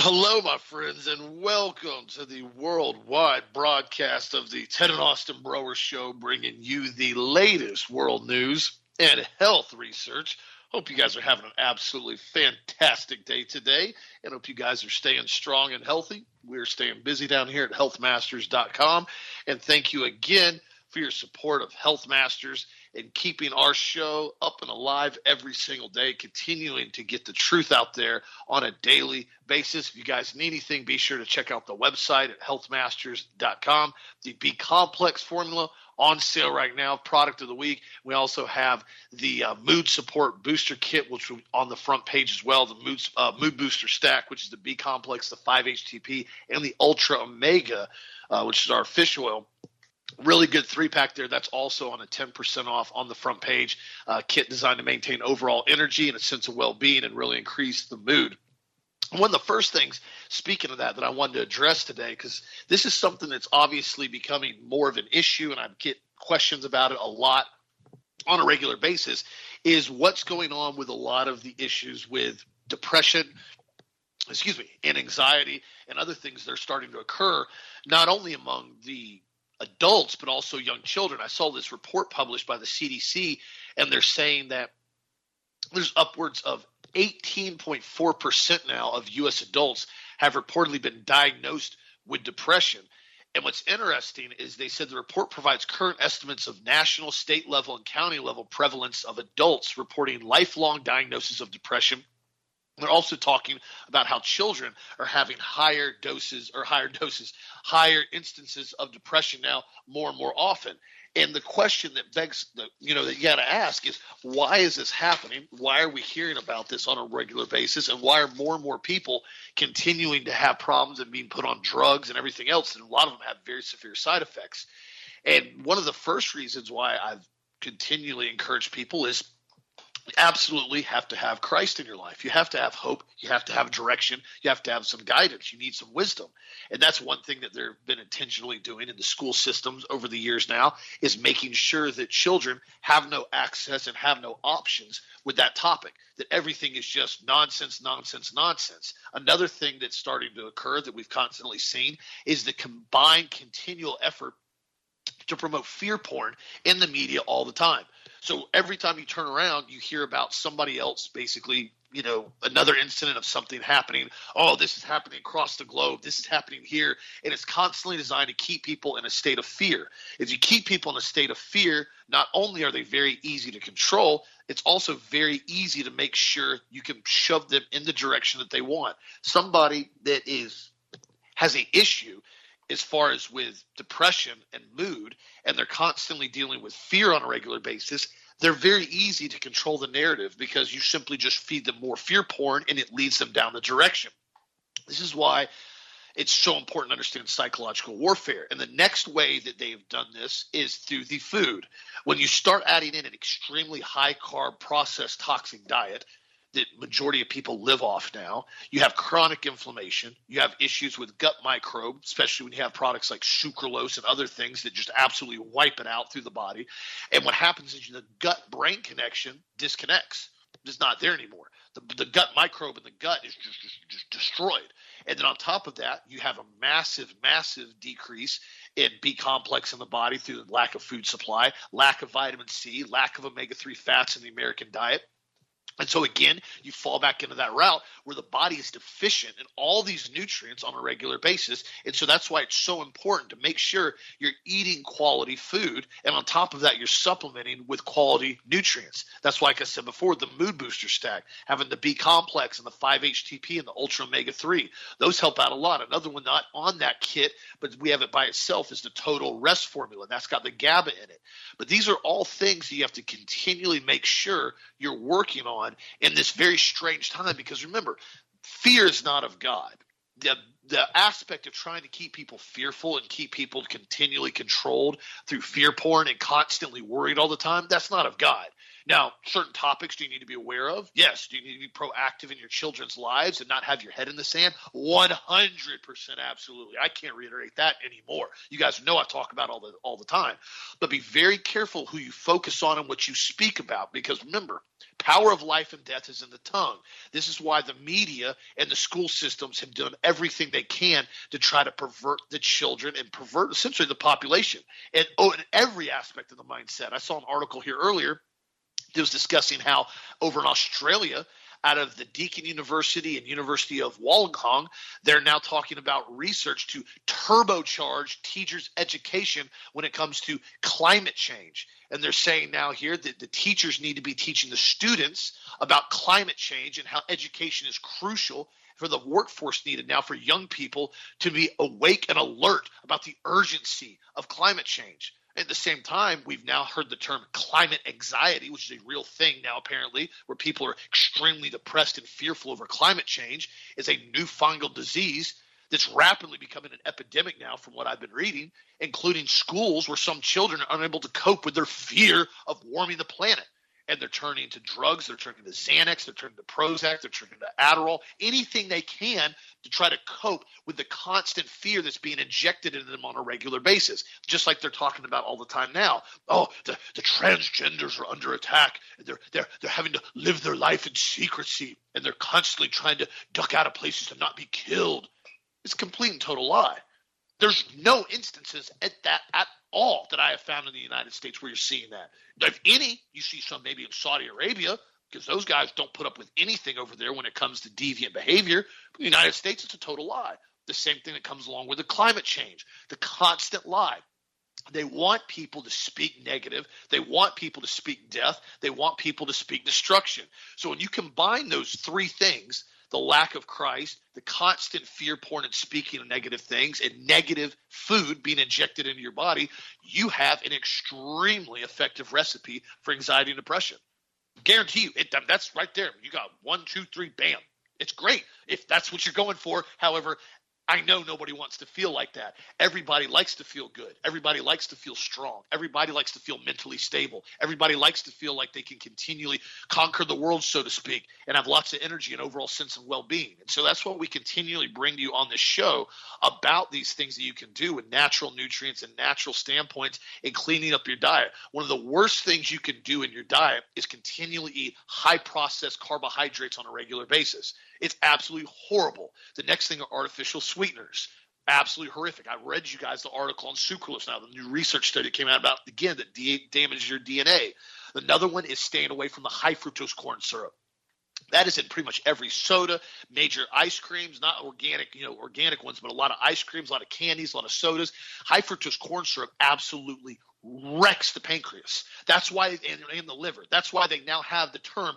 Well, hello, my friends, and welcome to the worldwide broadcast of the Ted and Austin Broer Show, bringing you the latest world news and health research. Hope you guys are having an absolutely fantastic day today, and hope you guys are staying strong and healthy. We're staying busy down here at healthmasters.com, and thank you again for your support of Health Masters and keeping our show up and alive every single day, continuing to get the truth out there on a daily basis. If you guys need anything, be sure to check out the website at healthmasters.com. The B complex formula on sale right now, product of the week. We also have the uh, mood support booster kit, which will on the front page as well. The mood uh, mood booster stack, which is the B complex, the 5-HTP, and the Ultra Omega, uh, which is our fish oil really good three pack there. That's also on a 10% off on the front page. Uh, kit designed to maintain overall energy and a sense of well being and really increase the mood. One of the first things, speaking of that, that I wanted to address today, because this is something that's obviously becoming more of an issue, and I get questions about it a lot on a regular basis, is what's going on with a lot of the issues with depression, excuse me, and anxiety and other things that are starting to occur, not only among the adults, but also young children. I saw this report published by the CDC, and they're saying that there's upwards of 18.4% now of U.S. adults have reportedly been diagnosed with depression. And what's interesting is they said the report provides current estimates of national, state level, and county level prevalence of adults reporting lifelong diagnosis of depression they're also talking about how children are having higher doses or higher doses, higher instances of depression now more and more often. And the question that begs the you know that you got to ask is why is this happening? Why are we hearing about this on a regular basis? And why are more and more people continuing to have problems and being put on drugs and everything else? And a lot of them have very severe side effects. And one of the first reasons why I've continually encouraged people is absolutely have to have Christ in your life. You have to have hope. You have to have direction. You have to have some guidance. You need some wisdom. And that's one thing that they've been intentionally doing in the school systems over the years now is making sure that children have no access and have no options with that topic, that everything is just nonsense, nonsense, nonsense. Another thing that's starting to occur that we've constantly seen is the combined continual effort to promote fear porn in the media all the time. So every time you turn around, you hear about somebody else basically, you know, another incident of something happening. Oh, this is happening across the globe. This is happening here. And it's constantly designed to keep people in a state of fear. If you keep people in a state of fear, not only are they very easy to control, it's also very easy to make sure you can shove them in the direction that they want. Somebody that is has an issue as far as with depression and mood, and they're constantly dealing with fear on a regular basis, they're very easy to control the narrative because you simply just feed them more fear porn and it leads them down the direction. This is why it's so important to understand psychological warfare. And the next way that they've done this is through the food. When you start adding in an extremely high carb, processed, toxic diet, that majority of people live off now. You have chronic inflammation. You have issues with gut microbe, especially when you have products like sucralose and other things that just absolutely wipe it out through the body. And what happens is the gut brain connection disconnects. It's not there anymore. The, the gut microbe in the gut is just, just, just destroyed. And then on top of that, you have a massive, massive decrease in B complex in the body through the lack of food supply, lack of vitamin C, lack of omega 3 fats in the American diet. And so again, you fall back into that route where the body is deficient in all these nutrients on a regular basis. And so that's why it's so important to make sure you're eating quality food. And on top of that, you're supplementing with quality nutrients. That's why, like I said before, the mood booster stack, having the B complex and the 5-HTP and the ultra omega 3, those help out a lot. Another one not on that kit, but we have it by itself is the total rest formula. That's got the GABA in it. But these are all things you have to continually make sure you're working on in this very strange time because remember, fear is not of God. The, the aspect of trying to keep people fearful and keep people continually controlled through fear porn and constantly worried all the time, that's not of God. Now, certain topics do you need to be aware of? Yes. Do you need to be proactive in your children's lives and not have your head in the sand? 100% absolutely. I can't reiterate that anymore. You guys know I talk about all the all the time. But be very careful who you focus on and what you speak about because remember, power of life and death is in the tongue. This is why the media and the school systems have done everything they can to try to pervert the children and pervert essentially the population and oh, in every aspect of the mindset. I saw an article here earlier was discussing how over in Australia, out of the Deakin University and University of Wollongong, they're now talking about research to turbocharge teachers' education when it comes to climate change. And they're saying now here that the teachers need to be teaching the students about climate change and how education is crucial for the workforce needed now for young people to be awake and alert about the urgency of climate change. At the same time, we've now heard the term climate anxiety, which is a real thing now, apparently, where people are extremely depressed and fearful over climate change, is a newfangled disease that's rapidly becoming an epidemic now, from what I've been reading, including schools where some children are unable to cope with their fear of warming the planet and they're turning to drugs, they're turning to Xanax, they're turning to Prozac, they're turning to Adderall, anything they can to try to cope with the constant fear that's being injected into them on a regular basis. Just like they're talking about all the time now. Oh, the, the transgenders are under attack. And they're they're they're having to live their life in secrecy and they're constantly trying to duck out of places to not be killed. It's a complete and total lie. There's no instances at that at all that I have found in the United States where you're seeing that. If any, you see some maybe in Saudi Arabia because those guys don't put up with anything over there when it comes to deviant behavior. But the United States, it's a total lie. The same thing that comes along with the climate change, the constant lie. They want people to speak negative. They want people to speak death. They want people to speak destruction. So when you combine those three things, the lack of Christ, the constant fear porn and speaking of negative things, and negative food being injected into your body, you have an extremely effective recipe for anxiety and depression. Guarantee you, it, that's right there. You got one, two, three, bam. It's great if that's what you're going for. However, I know nobody wants to feel like that. Everybody likes to feel good. Everybody likes to feel strong. Everybody likes to feel mentally stable. Everybody likes to feel like they can continually conquer the world, so to speak, and have lots of energy and overall sense of well being. And so that's what we continually bring to you on this show about these things that you can do with natural nutrients and natural standpoints in cleaning up your diet. One of the worst things you can do in your diet is continually eat high processed carbohydrates on a regular basis. It's absolutely horrible. The next thing are artificial sweeteners. Absolutely horrific. I read you guys the article on sucralose now, the new research study came out about, again, that de- damages your DNA. Another one is staying away from the high fructose corn syrup. That is in pretty much every soda, major ice creams, not organic, you know, organic ones, but a lot of ice creams, a lot of candies, a lot of sodas. High fructose corn syrup absolutely wrecks the pancreas. That's why, and, and the liver. That's why they now have the term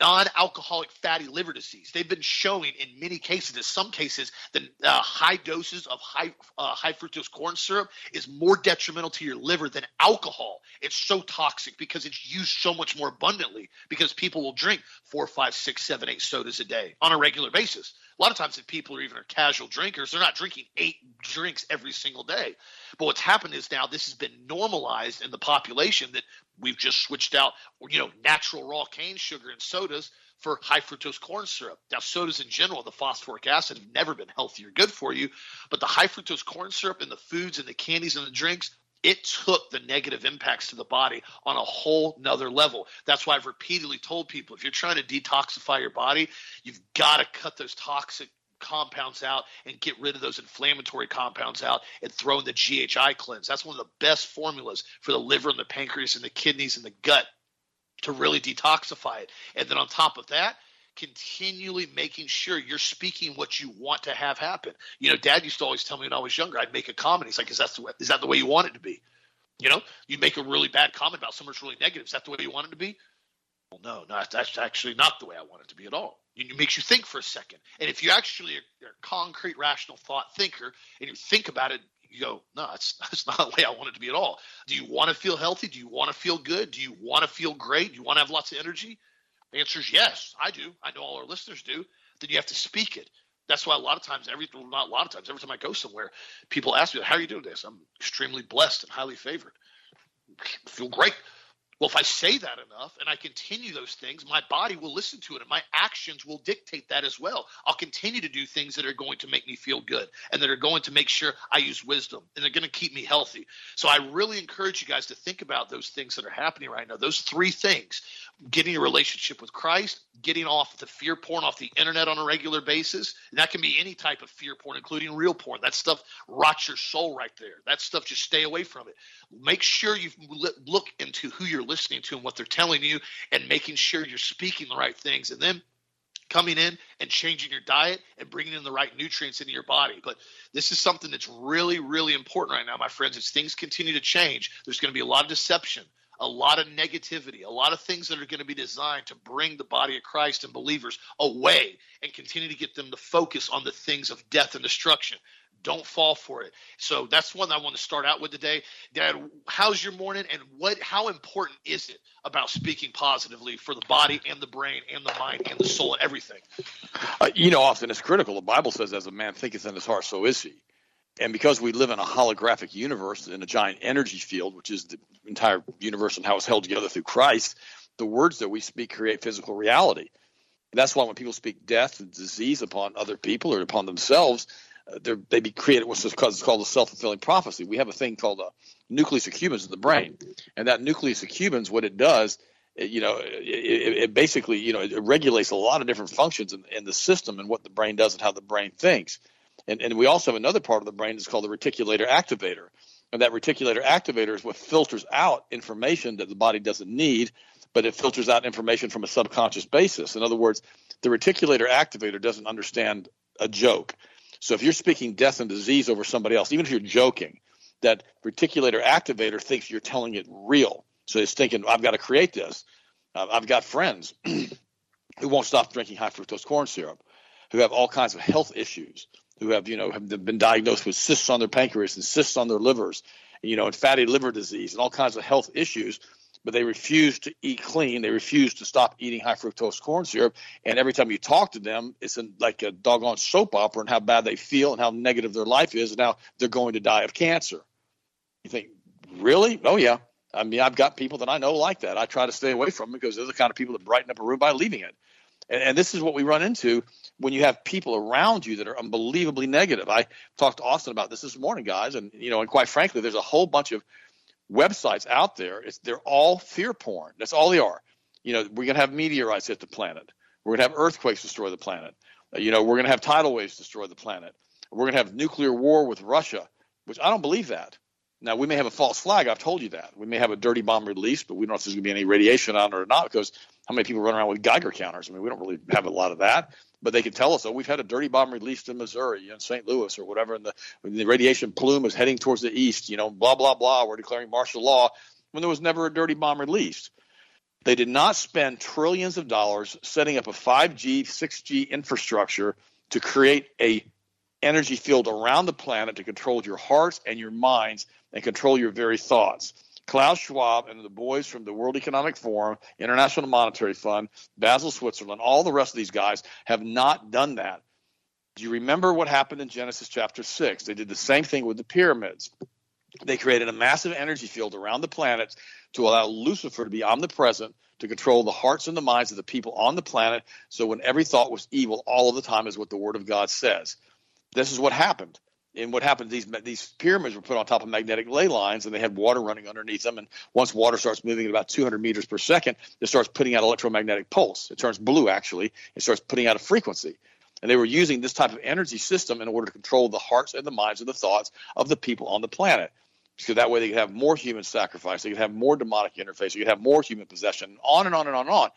non-alcoholic fatty liver disease. They've been showing in many cases, in some cases, that uh, high doses of high uh, high fructose corn syrup is more detrimental to your liver than alcohol. It's so toxic because it's used so much more abundantly because people will drink four, five, six, seven, eight sodas a day on a regular basis. A lot of times, if people are even are casual drinkers, they're not drinking eight drinks every single day. But what's happened is now this has been normalized in the population that we've just switched out, you know, natural raw cane sugar and sodas for high fructose corn syrup. Now, sodas in general, the phosphoric acid, have never been healthy or good for you, but the high fructose corn syrup and the foods and the candies and the drinks it took the negative impacts to the body on a whole nother level. That's why I've repeatedly told people if you're trying to detoxify your body, you've got to cut those toxic compounds out and get rid of those inflammatory compounds out and throw in the GHI cleanse. That's one of the best formulas for the liver and the pancreas and the kidneys and the gut to really detoxify it. And then on top of that, continually making sure you're speaking what you want to have happen. You know, Dad used to always tell me when I was younger, I'd make a comment. He's like, "Is that the way, is that the way you want it to be?" You know, you make a really bad comment about someone that's really negative. Is that the way you want it to be? No, no, that's actually not the way I want it to be at all. It makes you think for a second. And if you actually are, are a concrete, rational thought thinker, and you think about it, you go, no, that's that's not the way I want it to be at all. Do you want to feel healthy? Do you want to feel good? Do you want to feel great? Do you want to have lots of energy? The answer is yes, I do. I know all our listeners do. Then you have to speak it. That's why a lot of times, every not a lot of times, every time I go somewhere, people ask me, "How are you doing this?" I'm extremely blessed and highly favored. I feel great. Well, if I say that enough and I continue those things, my body will listen to it and my actions will dictate that as well. I'll continue to do things that are going to make me feel good and that are going to make sure I use wisdom and they're going to keep me healthy. So I really encourage you guys to think about those things that are happening right now. Those three things getting a relationship with Christ, getting off the fear porn off the internet on a regular basis. And that can be any type of fear porn, including real porn. That stuff rots your soul right there. That stuff, just stay away from it. Make sure you look into who you're listening to and what they're telling you and making sure you're speaking the right things. And then coming in and changing your diet and bringing in the right nutrients into your body. But this is something that's really, really important right now, my friends. As things continue to change, there's going to be a lot of deception a lot of negativity, a lot of things that are going to be designed to bring the body of Christ and believers away and continue to get them to focus on the things of death and destruction. Don't fall for it. So that's one I want to start out with today. Dad, how's your morning and what how important is it about speaking positively for the body and the brain and the mind and the soul and everything? Uh, you know, often it's critical. The Bible says, as a man thinketh in his heart, so is he and because we live in a holographic universe in a giant energy field, which is the entire universe and how it's held together through Christ, the words that we speak create physical reality. That's why when people speak death and disease upon other people or upon themselves, Uh, they be created what's called, called a self-fulfilling prophecy. We have a thing called a nucleus accumbens in the brain, and that nucleus accumbens, what it does, it, you know, it, it, basically, you know, it regulates a lot of different functions in, in the system and what the brain does and how the brain thinks. And, and we also have another part of the brain that's called the reticulator activator. And that reticulator activator is what filters out information that the body doesn't need, but it filters out information from a subconscious basis. In other words, the reticulator activator doesn't understand a joke. So if you're speaking death and disease over somebody else, even if you're joking, that reticulator activator thinks you're telling it real. So it's thinking, I've got to create this. Uh, I've got friends who won't stop drinking high fructose corn syrup, who have all kinds of health issues, who have you know have been diagnosed with cysts on their pancreas and cysts on their livers, you know, and fatty liver disease and all kinds of health issues. But they refuse to eat clean. They refuse to stop eating high fructose corn syrup. And every time you talk to them, it's in, like a doggone soap opera and how bad they feel and how negative their life is. And now they're going to die of cancer. You think, really? Oh yeah. I mean, I've got people that I know like that. I try to stay away from because they're the kind of people that brighten up a room by leaving it. And, and, this is what we run into when you have people around you that are unbelievably negative. I talked to Austin about this this morning, guys, and you know, and quite frankly, there's a whole bunch of websites out there. It's, they're all fear porn. That's all they are. You know, we're gonna have meteorites hit the planet. We're gonna have earthquakes destroy the planet. Uh, you know, we're gonna have tidal waves destroy the planet. We're gonna have nuclear war with Russia, which I don't believe that. Now we may have a false flag. I've told you that. We may have a dirty bomb release, but we don't know if there's going to be any radiation on it or not because how many people run around with Geiger counters? I mean, we don't really have a lot of that, but they can tell us, oh, we've had a dirty bomb released in Missouri, in St. Louis, or whatever, and the, the radiation plume is heading towards the east. You know, blah blah blah. We're declaring martial law when there was never a dirty bomb released. They did not spend trillions of dollars setting up a 5G, 6G infrastructure to create a energy field around the planet to control your hearts and your minds and control your very thoughts. Klaus Schwab and the boys from the World Economic Forum, International Monetary Fund, Basel, Switzerland, all the rest of these guys have not done that. Do you remember what happened in Genesis chapter 6? They did the same thing with the pyramids. They created a massive energy field around the planet to allow Lucifer to be omnipresent, to control the hearts and the minds of the people on the planet. So when every thought was evil, all of the time is what the Word of God says. This is what happened. And what happened? These these pyramids were put on top of magnetic ley lines, and they had water running underneath them. And once water starts moving at about 200 meters per second, it starts putting out electromagnetic pulse. It turns blue, actually. It starts putting out a frequency. And they were using this type of energy system in order to control the hearts and the minds and the thoughts of the people on the planet. So that way they could have more human sacrifice, they could have more demonic interface, they could have more human possession, on and on and on and on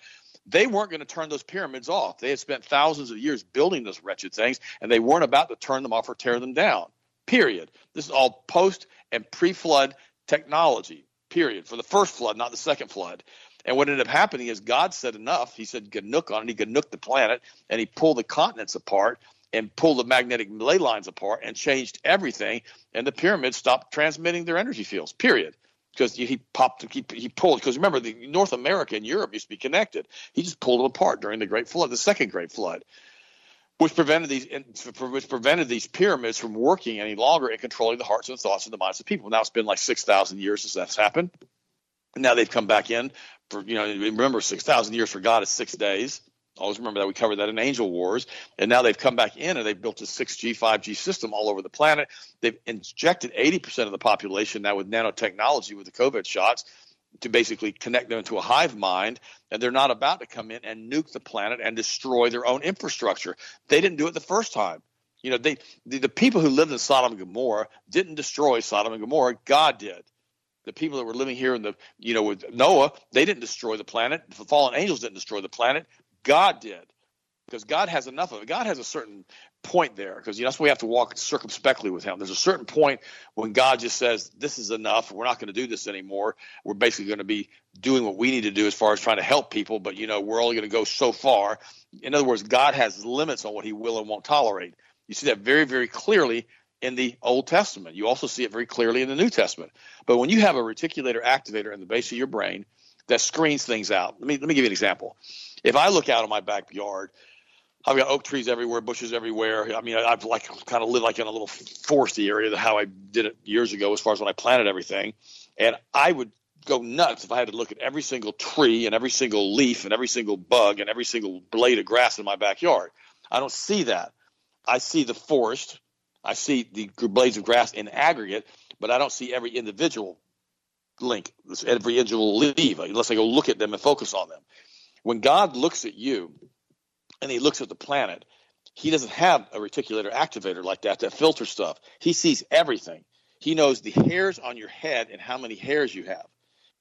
they weren't going to turn those pyramids off. They had spent thousands of years building those wretched things, and they weren't about to turn them off or tear them down. Period. This is all post and pre flood technology. Period. For the first flood, not the second flood. And what ended up happening is God said enough. He said Ganook on it. He Ganooked the planet, and he pulled the continents apart and pulled the magnetic ley lines apart and changed everything. And the pyramids stopped transmitting their energy fields. Period because he popped, he, he pulled. Because remember, the North America and Europe used to be connected. He just pulled them apart during the Great Flood, the Second Great Flood, which prevented these, which prevented these pyramids from working any longer and controlling the hearts and thoughts and the minds of people. Now it's been like six thousand years since that's happened, Now they've come back in for you know remember six thousand years for God is six days. Always remember that we covered that in Angel Wars, and now they've come back in and they've built a 6G, 5G system all over the planet. They've injected 80% of the population now with nanotechnology with the COVID shots to basically connect them into a hive mind, and they're not about to come in and nuke the planet and destroy their own infrastructure. They didn't do it the first time. You know, they the, the people who lived in Sodom and Gomorrah didn't destroy Sodom and Gomorrah. God did the people that were living here in the you know with Noah, they didn't destroy the planet. The fallen angels didn't destroy the planet. God did. Because God has enough of it. God has a certain point there, because you know, that's why we have to walk circumspectly with Him. There's a certain point when God just says, "This is enough. We're not going to do this anymore. We're basically going to be doing what we need to do as far as trying to help people, but you know, we're only going to go so far." In other words, God has limits on what He will and won't tolerate. You see that very, very clearly in the Old Testament. You also see it very clearly in the New Testament. But when you have a reticulator activator in the base of your brain that screens things out, let me let me give you an example. If I look out of my backyard, I've got oak trees everywhere, bushes everywhere. I mean, I've like kind of lived like in a little foresty area, how I did it years ago, as far as when I planted everything. And I would go nuts if I had to look at every single tree and every single leaf and every single bug and every single blade of grass in my backyard. I don't see that. I see the forest I see the blades of grass in aggregate, but I don't see every individual link, every individual leaf, unless I go look at them and focus on them. When God looks at you and he looks at the planet, he doesn't have a reticulator activator like that that filters stuff. He sees everything. He knows the hairs on your head and how many hairs you have.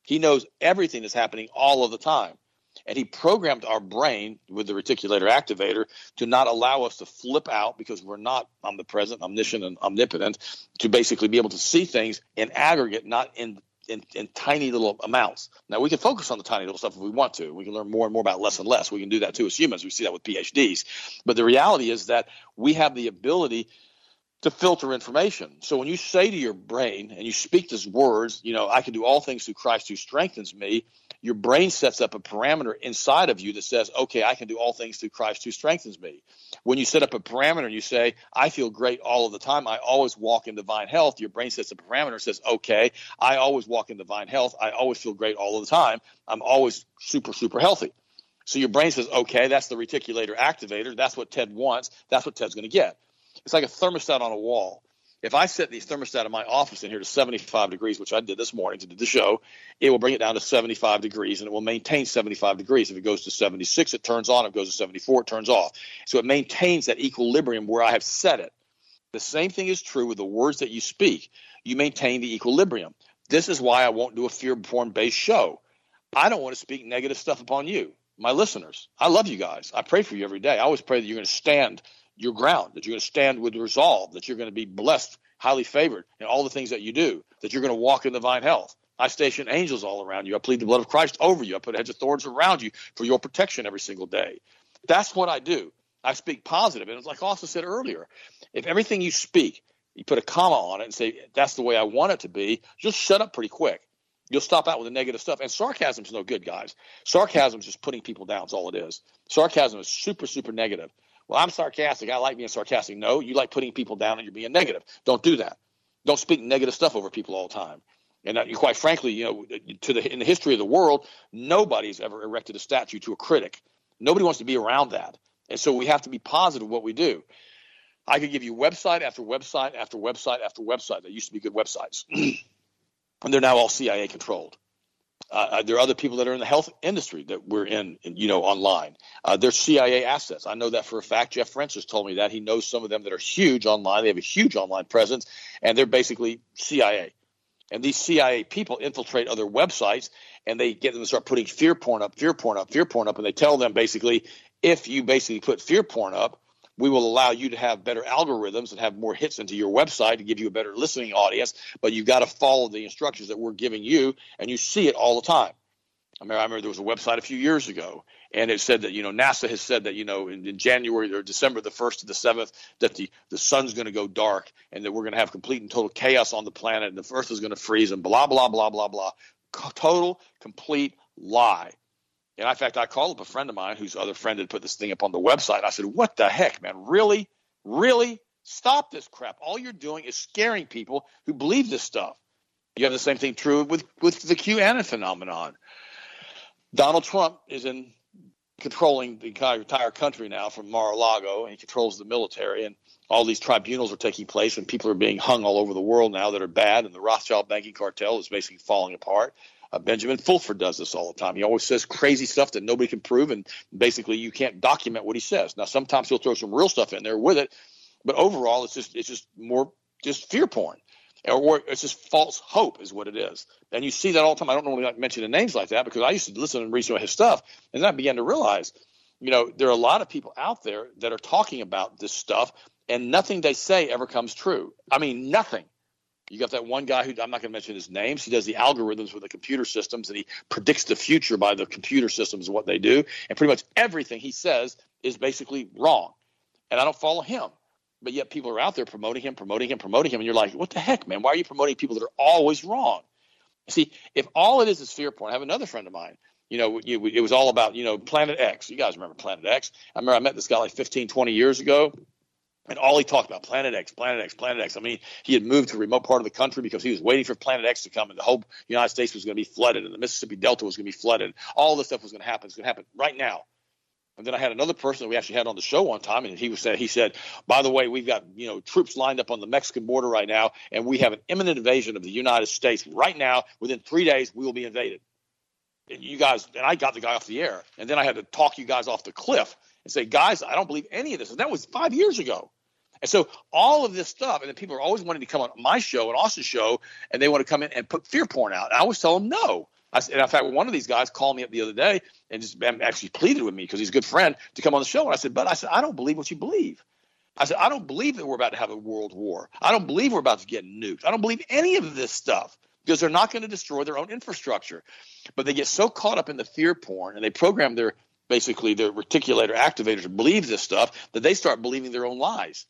He knows everything that's happening all of the time. And he programmed our brain with the reticulator activator to not allow us to flip out because we're not omnipresent, omniscient, and omnipotent, to basically be able to see things in aggregate, not in in, in, tiny little amounts. Now we can focus on the tiny little stuff if we want to. We can learn more and more about less and less. We can do that too as humans. We see that with PhDs. But the reality is that we have the ability to filter information. So when you say to your brain and you speak these words, you know, I can do all things through Christ who strengthens me, your brain sets up a parameter inside of you that says, okay, I can do all things through Christ who strengthens me. When you set up a parameter and you say, I feel great all of the time, I always walk in divine health, your brain sets a parameter and says, okay, I always walk in divine health, I always feel great all of the time, I'm always super, super healthy. So your brain says, okay, that's the reticulator activator, that's what Ted wants, that's what Ted's going to get. It's like a thermostat on a wall if I set the thermostat in my office in here to 75 degrees, which I did this morning to do the show, it will bring it down to 75 degrees and it will maintain 75 degrees. If it goes to 76, it turns on. If it goes to 74, it turns off. So it maintains that equilibrium where I have set it. The same thing is true with the words that you speak. You maintain the equilibrium. This is why I won't do a fear porn based show. I don't want to speak negative stuff upon you, my listeners. I love you guys. I pray for you every day. I always pray that you're going to stand your ground, that you're going to stand with resolve, that you're going to be blessed, highly favored in all the things that you do, that you're going to walk in divine health. I station angels all around you. I plead the blood of Christ over you. I put a hedge of thorns around you for your protection every single day. That's what I do. I speak positive. And it's like Austin said earlier, if everything you speak, you put a comma on it and say, that's the way I want it to be, you'll shut up pretty quick. You'll stop out with the negative stuff. And sarcasm's no good, guys. Sarcasm's just putting people down. That's all it is. Sarcasm is super, super negative. Well, I'm sarcastic. I like being sarcastic. No, you like putting people down and you're being negative. Don't do that. Don't speak negative stuff over people all the time. And uh, quite frankly, you know, to the in the history of the world, nobody's ever erected a statue to a critic. Nobody wants to be around that. And so we have to be positive what we do. I could give you website after website after website after website that used to be good websites, and they're now all CIA controlled. Uh, uh, there are other people that are in the health industry that we're in, you know, online. Uh, they're CIA assets. I know that for a fact. Jeff Francis told me that. He knows some of them that are huge online. They have a huge online presence, and they're basically CIA. And these CIA people infiltrate other websites, and they get them to start putting fear porn up, fear porn up, fear porn up, and they tell them basically, if you basically put fear porn up, we will allow you to have better algorithms and have more hits into your website to give you a better listening audience. But you've got to follow the instructions that we're giving you, and you see it all the time. I remember, I remember there was a website a few years ago, and it said that you know NASA has said that you know in, in January or December the first to the seventh that the the sun's going to go dark and that we're going to have complete and total chaos on the planet and the Earth is going to freeze and blah blah blah blah blah. Total complete lie. And in fact, I called up a friend of mine whose other friend had put this thing up on the website. I said, What the heck, man? Really? Really? Stop this crap. All you're doing is scaring people who believe this stuff. You have the same thing true with, with the QAnon phenomenon. Donald Trump is in controlling the entire country now from Mar-a-Lago, and he controls the military, and all these tribunals are taking place, and people are being hung all over the world now that are bad, and the Rothschild banking cartel is basically falling apart. Uh, Benjamin Fulford does this all the time. He always says crazy stuff that nobody can prove, and basically you can't document what he says. Now, sometimes he'll throw some real stuff in there with it, but overall, it's just it's just more just fear porn, or it's just false hope is what it is. And you see that all the time. I don't normally like mentioning names like that because I used to listen and read some of his stuff, and then I began to realize, you know, there are a lot of people out there that are talking about this stuff, and nothing they say ever comes true. I mean, nothing. You got that one guy who I'm not going to mention his names. He does the algorithms with the computer systems, and he predicts the future by the computer systems and what they do. And pretty much everything he says is basically wrong. And I don't follow him, but yet people are out there promoting him, promoting him, promoting him, and you're like, what the heck, man? Why are you promoting people that are always wrong? See, if all it is is fear porn, I have another friend of mine. You know, it was all about, you know, Planet X. You guys remember Planet X? I remember I met this guy like 15, 20 years ago and all he talked about, Planet X, Planet X, Planet X. I mean, he had moved to a remote part of the country because he was waiting for Planet X to come, and the whole United States was going to be flooded, and the Mississippi Delta was going to be flooded. All this stuff was going to happen. It's going to happen right now. And then I had another person that we actually had on the show one time, and he was said he said, by the way, we've got you know troops lined up on the Mexican border right now, and we have an imminent invasion of the United States right now. Within three days, we will be invaded. And you guys, and I got the guy off the air, and then I had to talk you guys off the cliff and say, guys, I don't believe any of this. And that was five years ago. And so all of this stuff, and then people are always wanting to come on my show and Austin's show, and they want to come in and put fear porn out. And I always tell them no. I, and in fact, one of these guys called me up the other day and just actually pleaded with me because he's a good friend to come on the show. And I said, but I said, I don't believe what you believe. I said, I don't believe that we're about to have a world war. I don't believe we're about to get nuked. I don't believe any of this stuff because they're not going to destroy their own infrastructure. But they get so caught up in the fear porn and they program their basically their reticulator activators to believe this stuff that they start believing their own lies.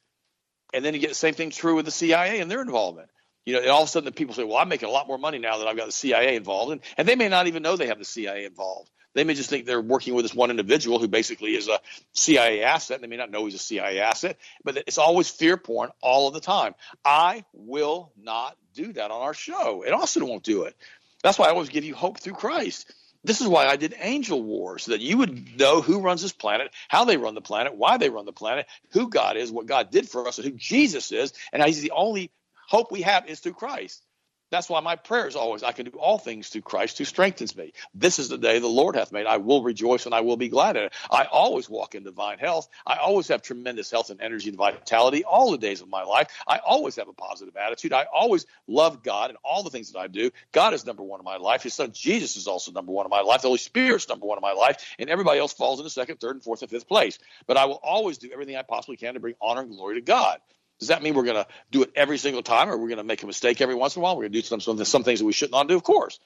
And then you get the same thing true with the CIA and their involvement. You know, and all of a sudden the people say, well, I'm making a lot more money now that I've got the CIA involved. And, and they may not even know they have the CIA involved. They may just think they're working with this one individual who basically is a CIA asset. They may not know he's a CIA asset, but it's always fear porn all of the time. I will not do that on our show. And Austin won't do it. That's why I always give you hope through Christ. This is why I did Angel Wars, so that you would know who runs this planet, how they run the planet, why they run the planet, who God is, what God did for us, and who Jesus is, and He's the only hope we have is through Christ. That's why my prayer is always, I can do all things through Christ who strengthens me. This is the day the Lord hath made. I will rejoice and I will be glad in it. I always walk in divine health. I always have tremendous health and energy and vitality all the days of my life. I always have a positive attitude. I always love God and all the things that I do. God is number one in my life. His son Jesus is also number one in my life. The Holy Spirit is number one in my life. And everybody else falls into second, third, and fourth, and fifth place. But I will always do everything I possibly can to bring honor and glory to God. Does that mean we're going to do it every single time, or we're going to make a mistake every once in a while? We're going to do some, some some things that we should not do. Of course,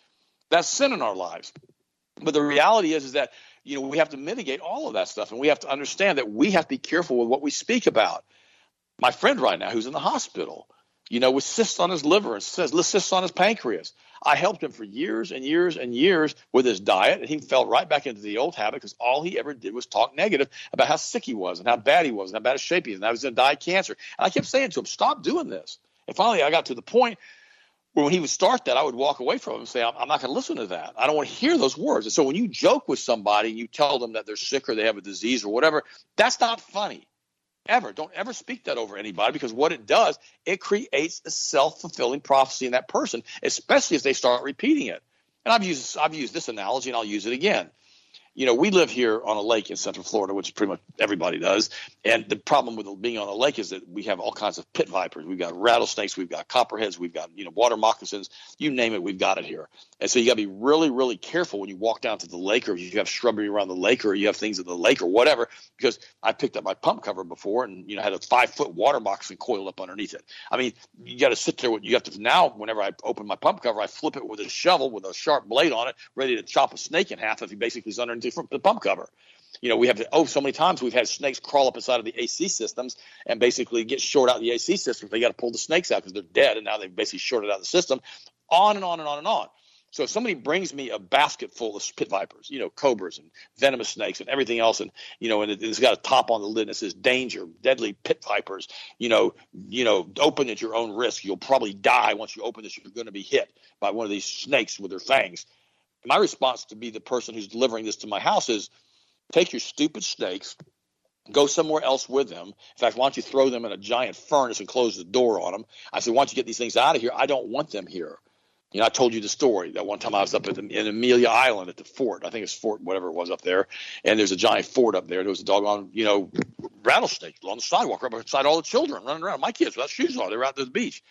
that's sin in our lives. But the reality is, is that you know we have to mitigate all of that stuff, and we have to understand that we have to be careful with what we speak about. My friend right now, who's in the hospital, you know, with cysts on his liver and cysts on his pancreas. I helped him for years and years and years with his diet, and he fell right back into the old habit because all he ever did was talk negative about how sick he was and how bad he was and how bad a shape he was and he was going to die of cancer. And I kept saying to him, "Stop doing this." And finally, I got to the point where when he would start that, I would walk away from him and say, "I'm, I'm not going to listen to that. I don't want to hear those words." And so when you joke with somebody and you tell them that they're sick or they have a disease or whatever, that's not funny ever. Don't ever speak that over anybody because what it does, it creates a self-fulfilling prophecy in that person, especially if they start repeating it. And I've used I've used this analogy and I'll use it again you know, we live here on a lake in Central Florida, which pretty much everybody does. And the problem with being on a lake is that we have all kinds of pit vipers. We've got rattlesnakes, we've got copperheads, we've got you know water moccasins. You name it, we've got it here. And so you got to be really, really careful when you walk down to the lake, or you have shrubbery around the lake, or you have things at the lake, or whatever. Because I picked up my pump cover before, and you know had a five foot water moccasin coiled up underneath it. I mean, you got to sit there. You have to now. Whenever I open my pump cover, I flip it with a shovel with a sharp blade on it, ready to chop a snake in half if he basically is underneath the pump cover. You know, we have oh, so many times we've had snakes crawl up inside of the AC systems and basically get short out the AC systems. They got to pull the snakes out because they're dead, and now they've basically shorted out the system. On and on and on and on. So if somebody brings me a basket full of pit vipers, you know, cobras and venomous snakes and everything else, and you know, and it's got a top on the lid that says "danger, deadly pit vipers," you know, you know, open at your own risk. You'll probably die once you open this. You're going to be hit by one of these snakes with their fangs. My response to be the person who's delivering this to my house is, take your stupid snakes, go somewhere else with them. In fact, why don't you throw them in a giant furnace and close the door on them? I said, why don't you get these things out of here? I don't want them here. You know, I told you the story that one time I was up the, in Amelia Island at the fort. I think it's Fort whatever it was up there, and there's a giant fort up there. There was a doggone, you know, rattlesnake on the sidewalk right beside all the children running around. My kids without shoes on, they were out to the beach,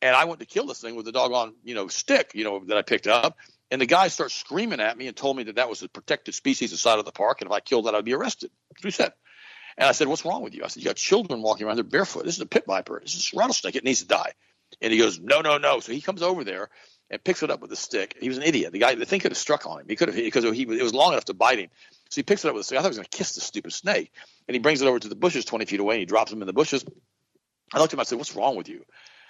and I went to kill this thing with a doggone, you know, stick, you know, that I picked up. And the guy starts screaming at me and told me that that was a protected species inside of the park, and if I killed that, I'd be arrested. That's what he said. And I said, "What's wrong with you?" I said, "You got children walking around; they're barefoot. This is a pit viper. This is a rattlesnake. It needs to die." And he goes, "No, no, no." So he comes over there and picks it up with a stick. He was an idiot. The guy, the thing could have struck on him. He could have because he it was long enough to bite him. So he picks it up with a stick. I thought he was going to kiss the stupid snake, and he brings it over to the bushes 20 feet away. and He drops him in the bushes. I looked at him. I said, "What's wrong with you?"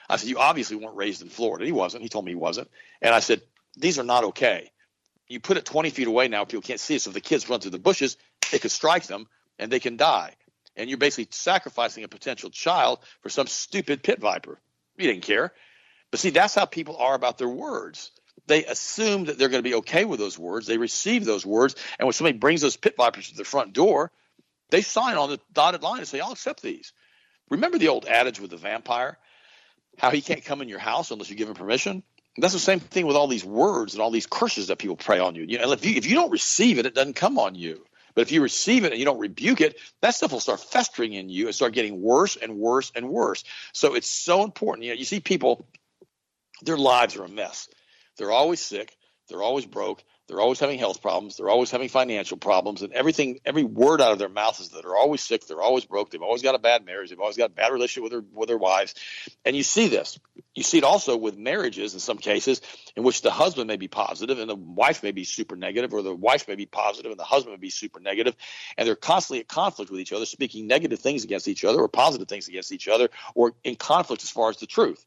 I said, "You obviously weren't raised in Florida." He wasn't. He told me he wasn't. And I said, "These are not okay. You put it 20 feet away now. People can't see it. So if the kids run through the bushes, it could strike them and they can die. And you're basically sacrificing a potential child for some stupid pit viper. You didn't care." But see, that's how people are about their words. They assume that they're going to be okay with those words. They receive those words. And when somebody brings those pit vipers to the front door, they sign on the dotted line and say, I'll accept these. Remember the old adage with the vampire? How he can't come in your house unless you give him permission? That's the same thing with all these words and all these curses that people pray on you. You know, if you if you don't receive it, it doesn't come on you. But if you receive it and you don't rebuke it, that stuff will start festering in you and start getting worse and worse and worse. So it's so important. You know, you see people their lives are a mess. They're always sick. They're always broke. They're always having health problems. They're always having financial problems, and everything, every word out of their mouth is that they're always sick. They're always broke. They've always got a bad marriage. They've always got a bad relationship with their with their wives, and you see this. You see it also with marriages in some cases in which the husband may be positive and the wife may be super negative, or the wife may be positive and the husband may be super negative, and they're constantly at conflict with each other, speaking negative things against each other or positive things against each other, or in conflict as far as the truth.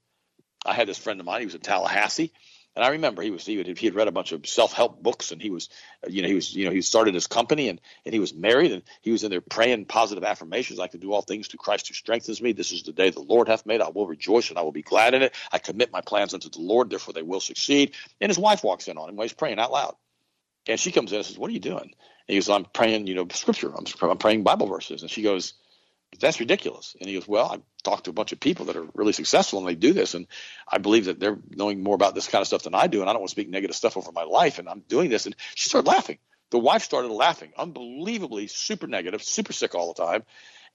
I had this friend of mine. He was in Tallahassee, and I remember he was he had, he had read a bunch of self help books, and he was you know he was you know he started his company, and and he was married, and he was in there praying positive affirmations. I can do all things through Christ who strengthens me. This is the day the Lord hath made. I will rejoice and I will be glad in it. I commit my plans unto the Lord, therefore they will succeed. And his wife walks in on him while he's praying out loud, and she comes in and says, "What are you doing?" And he goes, "I'm praying, you know, scripture. I'm, I'm praying Bible verses." And she goes that's ridiculous. And he goes, well, I talked to a bunch of people that are really successful and they do this. And I believe that they're knowing more about this kind of stuff than I do. And I don't want to speak negative stuff over my life. And I'm doing this. And she started laughing. The wife started laughing, unbelievably super negative, super sick all the time.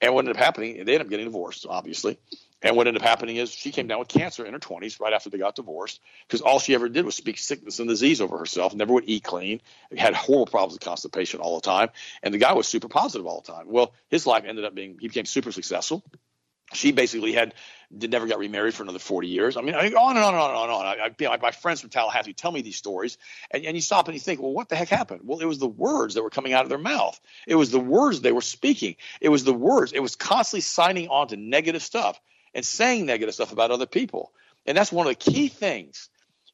And what ended up happening, they ended up getting divorced, obviously. And what ended up happening is she came down with cancer in her 20s right after they got divorced because all she ever did was speak sickness and disease over herself, never would eat clean, had horrible problems with constipation all the time. And the guy was super positive all the time. Well, his life ended up being, he became super successful. She basically had never got remarried for another 40 years. I mean, on and on and on and on and on. I, I, my friends from Tallahassee tell me these stories, and, and you stop and you think, well, what the heck happened? Well, it was the words that were coming out of their mouth. It was the words they were speaking. It was the words. It was constantly signing on to negative stuff and saying negative stuff about other people. And that's one of the key things.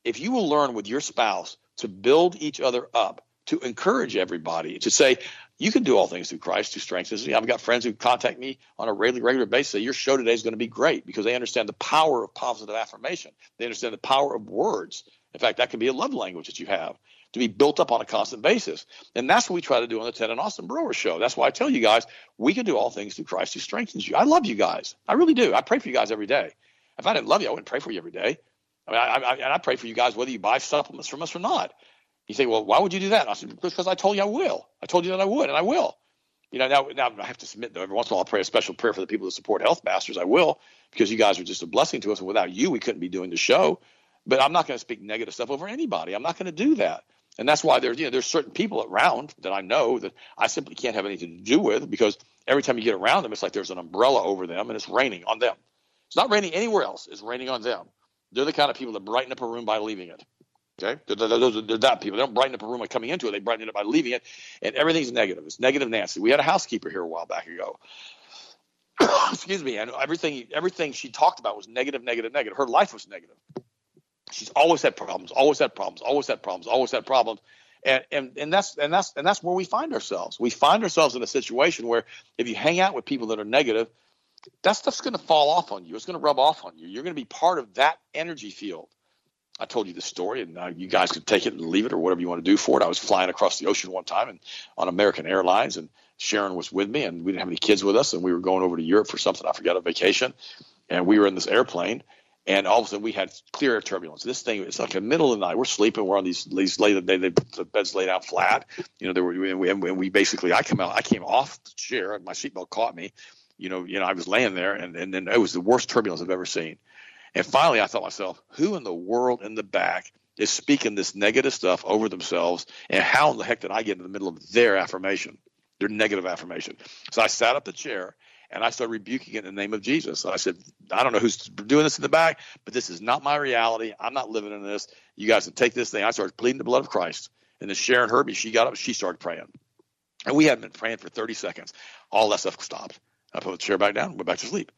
If you will learn with your spouse to build each other up, to encourage everybody, to say, you can do all things through Christ who strengthens me. I've got friends who contact me on a regular, regular basis. Say, Your show today is going to be great because they understand the power of positive affirmation. They understand the power of words. In fact, that can be a love language that you have to be built up on a constant basis. And that's what we try to do on the Ted and Austin Broer show. That's why I tell you guys, we can do all things through Christ who strengthens you. I love you guys. I really do. I pray for you guys every day. If I didn't love you, I wouldn't pray for you every day. I mean, I, I, and I pray for you guys whether you buy supplements from us or not. You say, well, why would you do that? I said, because I told you I will. I told you that I would, and I will. You know, now, now I have to submit, though, every once in a while I'll pray a special prayer for the people that support Health Masters. I will, because you guys are just a blessing to us. And without you, we couldn't be doing the show. But I'm not going to speak negative stuff over anybody. I'm not going to do that. And that's why there's you know there's certain people around that I know that I simply can't have anything to do with because every time you get around them, it's like there's an umbrella over them and it's raining on them. It's not raining anywhere else. It's raining on them. They're the kind of people that brighten up a room by leaving it. Okay, they're, they're, they're, they're that people. They don't brighten up a room by coming into it. They brighten it up by leaving it, and everything's negative. It's negative Nancy. We had a housekeeper here a while back ago. Excuse me, and everything everything she talked about was negative, negative, negative. Her life was negative She's always had problems, always had problems, always had problems, always had problems. And, and and that's and that's and that's where we find ourselves. We find ourselves in a situation where if you hang out with people that are negative, that stuff's going to fall off on you. It's going to rub off on you. You're going to be part of that energy field. I told you the story, and uh, you guys can take it and leave it or whatever you want to do for it. I was flying across the ocean one time and on American Airlines, and Sharon was with me, and we didn't have any kids with us, and we were going over to Europe for something I forgot a vacation, and we were in this airplane, and all of a sudden we had clear turbulence. This thing, it's like in the middle of the night. We're sleeping. We're on these these lay they, they, the beds laid out flat. You know, there were and we, and we basically I come out I came off the chair and my seatbelt caught me. You know, you know I was laying there, and and then it was the worst turbulence I've ever seen. And finally, I thought myself, who in the world in the back is speaking this negative stuff over themselves? And how in the heck did I get in the middle of their affirmation, their negative affirmation? So I sat up the chair and I started rebuking it in the name of Jesus. I said, I don't know who's doing this in the back, but this is not my reality. I'm not living in this. You guys can take this thing. I started pleading the blood of Christ. And then Sharon heard me. She got up. She started praying. And we hadn't been praying for 30 seconds. All that stuff stopped. I put the chair back down, went back to sleep.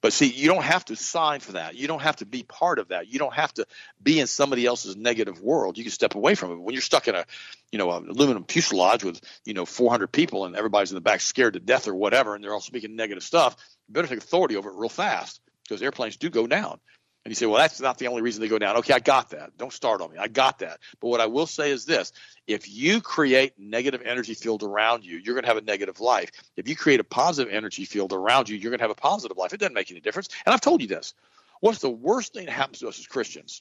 But see, you don't have to sign for that. You don't have to be part of that. You don't have to be in somebody else's negative world. You can step away from it. When you're stuck in a, you know, an aluminum fuselage with, you know, 400 people and everybody's in the back scared to death or whatever, and they're all speaking negative stuff, you better take authority over it real fast because airplanes do go down. And you say, well, that's not the only reason they go down. Okay, I got that. Don't start on me. I got that. But what I will say is this if you create negative energy field around you, you're going to have a negative life. If you create a positive energy field around you, you're going to have a positive life. It doesn't make any difference. And I've told you this. What's the worst thing that happens to us as Christians?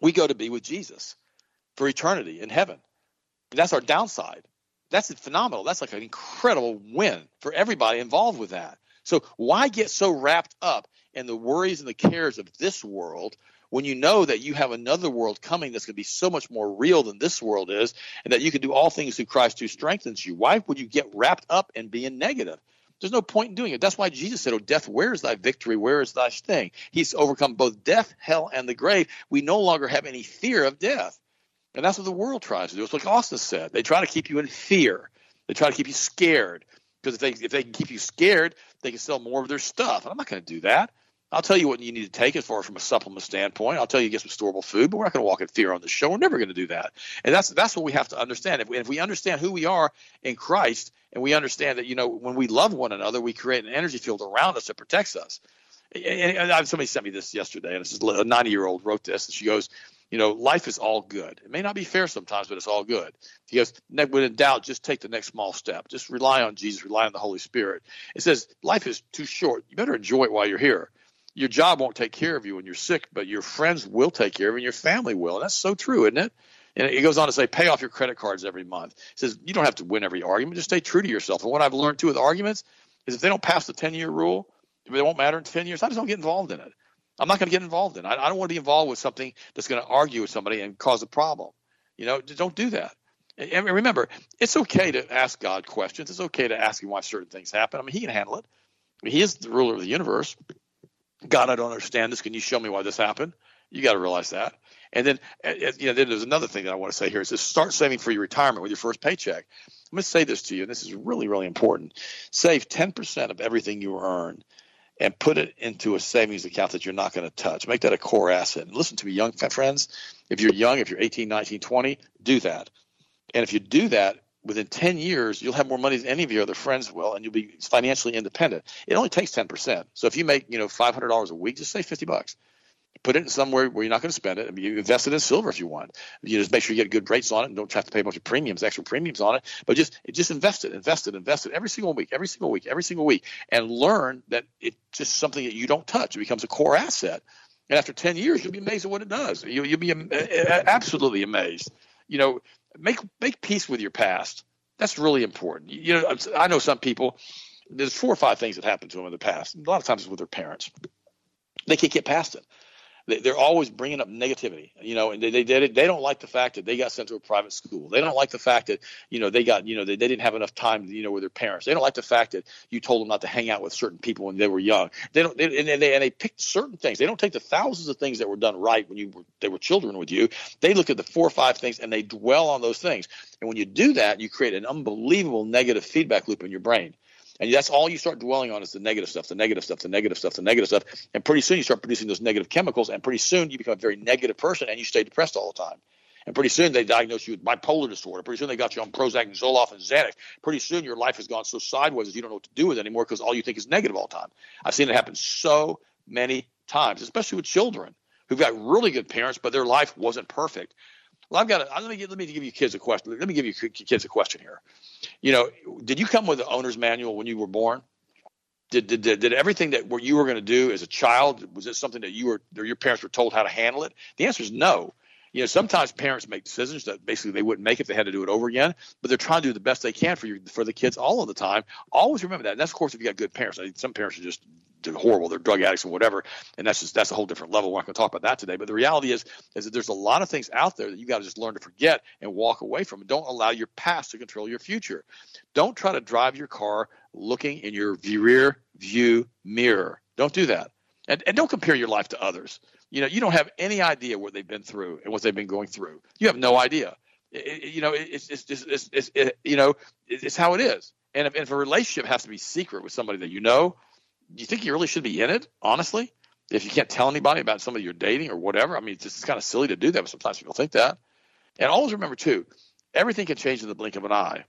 We go to be with Jesus for eternity in heaven. And that's our downside. That's phenomenal. That's like an incredible win for everybody involved with that. So why get so wrapped up in the worries and the cares of this world when you know that you have another world coming that's going to be so much more real than this world is and that you can do all things through Christ who strengthens you? Why would you get wrapped up in being negative? There's no point in doing it. That's why Jesus said, Oh, death, where is thy victory? Where is thy sting? He's overcome both death, hell, and the grave. We no longer have any fear of death. And that's what the world tries to do. It's like Austin said. They try to keep you in fear. They try to keep you scared. Because if they if they can keep you scared, they can sell more of their stuff. And I'm not going to do that. I'll tell you what you need to take as far from a supplement standpoint. I'll tell you to get some storable food, but we're not going to walk in fear on the show. We're never going to do that. And that's that's what we have to understand. If we, if we understand who we are in Christ, and we understand that you know when we love one another, we create an energy field around us that protects us. And, and somebody sent me this yesterday, and a 90 year old wrote this, and she goes, you know, life is all good. It may not be fair sometimes, but it's all good. He goes, when in doubt, just take the next small step. Just rely on Jesus, rely on the Holy Spirit. It says, life is too short. You better enjoy it while you're here. Your job won't take care of you when you're sick, but your friends will take care of you and your family will. And that's so true, isn't it? And it goes on to say, pay off your credit cards every month. It says, you don't have to win every argument. Just stay true to yourself. And what I've learned too with arguments is if they don't pass the 10 year rule, if they won't matter in 10 years, I just don't get involved in it. I'm not going to get involved in. I, I don't want to be involved with something that's going to argue with somebody and cause a problem. You know, don't do that. And remember, it's okay to ask God questions. It's okay to ask Him why certain things happen. I mean, He can handle it. I mean, he is the ruler of the universe. God, I don't understand this. Can you show me why this happened? You got to realize that. And then, you know, then there's another thing that I want to say here is start saving for your retirement with your first paycheck. I'm going to say this to you, and this is really, really important. Save 10% of everything you earn and put it into a savings account that you're not going to touch. Make that a core asset. And listen to me, young friends. If you're young, if you're 18, 19, 20, do that. And if you do that, within 10 years, you'll have more money than any of your other friends will, and you'll be financially independent. It only takes 10%. So if you make, you know, $500 a week, just say 50 bucks put it in somewhere where you're not going to spend it. I mean, you invest it in silver if you want. You just make sure you get good rates on it and don't have to pay a bunch of premiums, extra premiums on it. But just just invest it, invest it, invest it every single week, every single week, every single week, and learn that it's just something that you don't touch. It becomes a core asset. And after 10 years, you'll be amazed at what it does. You, will be absolutely amazed. You know, make make peace with your past. That's really important. You know, I know some people. There's four or five things that happened to them in the past. A lot of times it's with their parents. They can't get past it they're always bringing up negativity, you know, and they, they, they, they don't like the fact that they got sent to a private school. They don't like the fact that, you know, they got, you know, they, they didn't have enough time, you know, with their parents. They don't like the fact that you told them not to hang out with certain people when they were young. They don't, they, and, they, and they pick certain things. They don't take the thousands of things that were done right when you were, they were children with you. They look at the four or five things and they dwell on those things. And when you do that, you create an unbelievable negative feedback loop in your brain. And that's all you start dwelling on is the negative stuff, the negative stuff, the negative stuff, the negative stuff. And pretty soon you start producing those negative chemicals, and pretty soon you become a very negative person and you stay depressed all the time. And pretty soon they diagnose you with bipolar disorder. Pretty soon they got you on Prozac and Zoloft and Xanax. Pretty soon your life has gone so sideways that you don't know what to do with it anymore because all you think is negative all the time. I've seen it happen so many times, especially with children who've got really good parents, but their life wasn't perfect. Well, I've got. To, let me let me give you kids a question. Let me give you kids a question here. You know, did you come with the owner's manual when you were born? Did did did, did everything that what you were going to do as a child was it something that you were or your parents were told how to handle it? The answer is no. You know, sometimes parents make decisions that basically they wouldn't make if they had to do it over again, but they're trying to do the best they can for you for the kids all of the time. Always remember that. And that's of course if you got good parents. I mean, some parents are just horrible. They're drug addicts and whatever, and that's just that's a whole different level. We're not going to talk about that today. But the reality is, is that there's a lot of things out there that you got to just learn to forget and walk away from. Don't allow your past to control your future. Don't try to drive your car looking in your rear view mirror. Don't do that, and and don't compare your life to others. You know, you don't have any idea what they've been through and what they've been going through. You have no idea. It, it, you know, it's it's just it's, it's, it, you know it's how it is. And if, if a relationship has to be secret with somebody that you know, do you think you really should be in it, honestly? If you can't tell anybody about somebody you're dating or whatever, I mean, it's just kind of silly to do that, but sometimes people think that. And always remember, too, everything can change in the blink of an eye.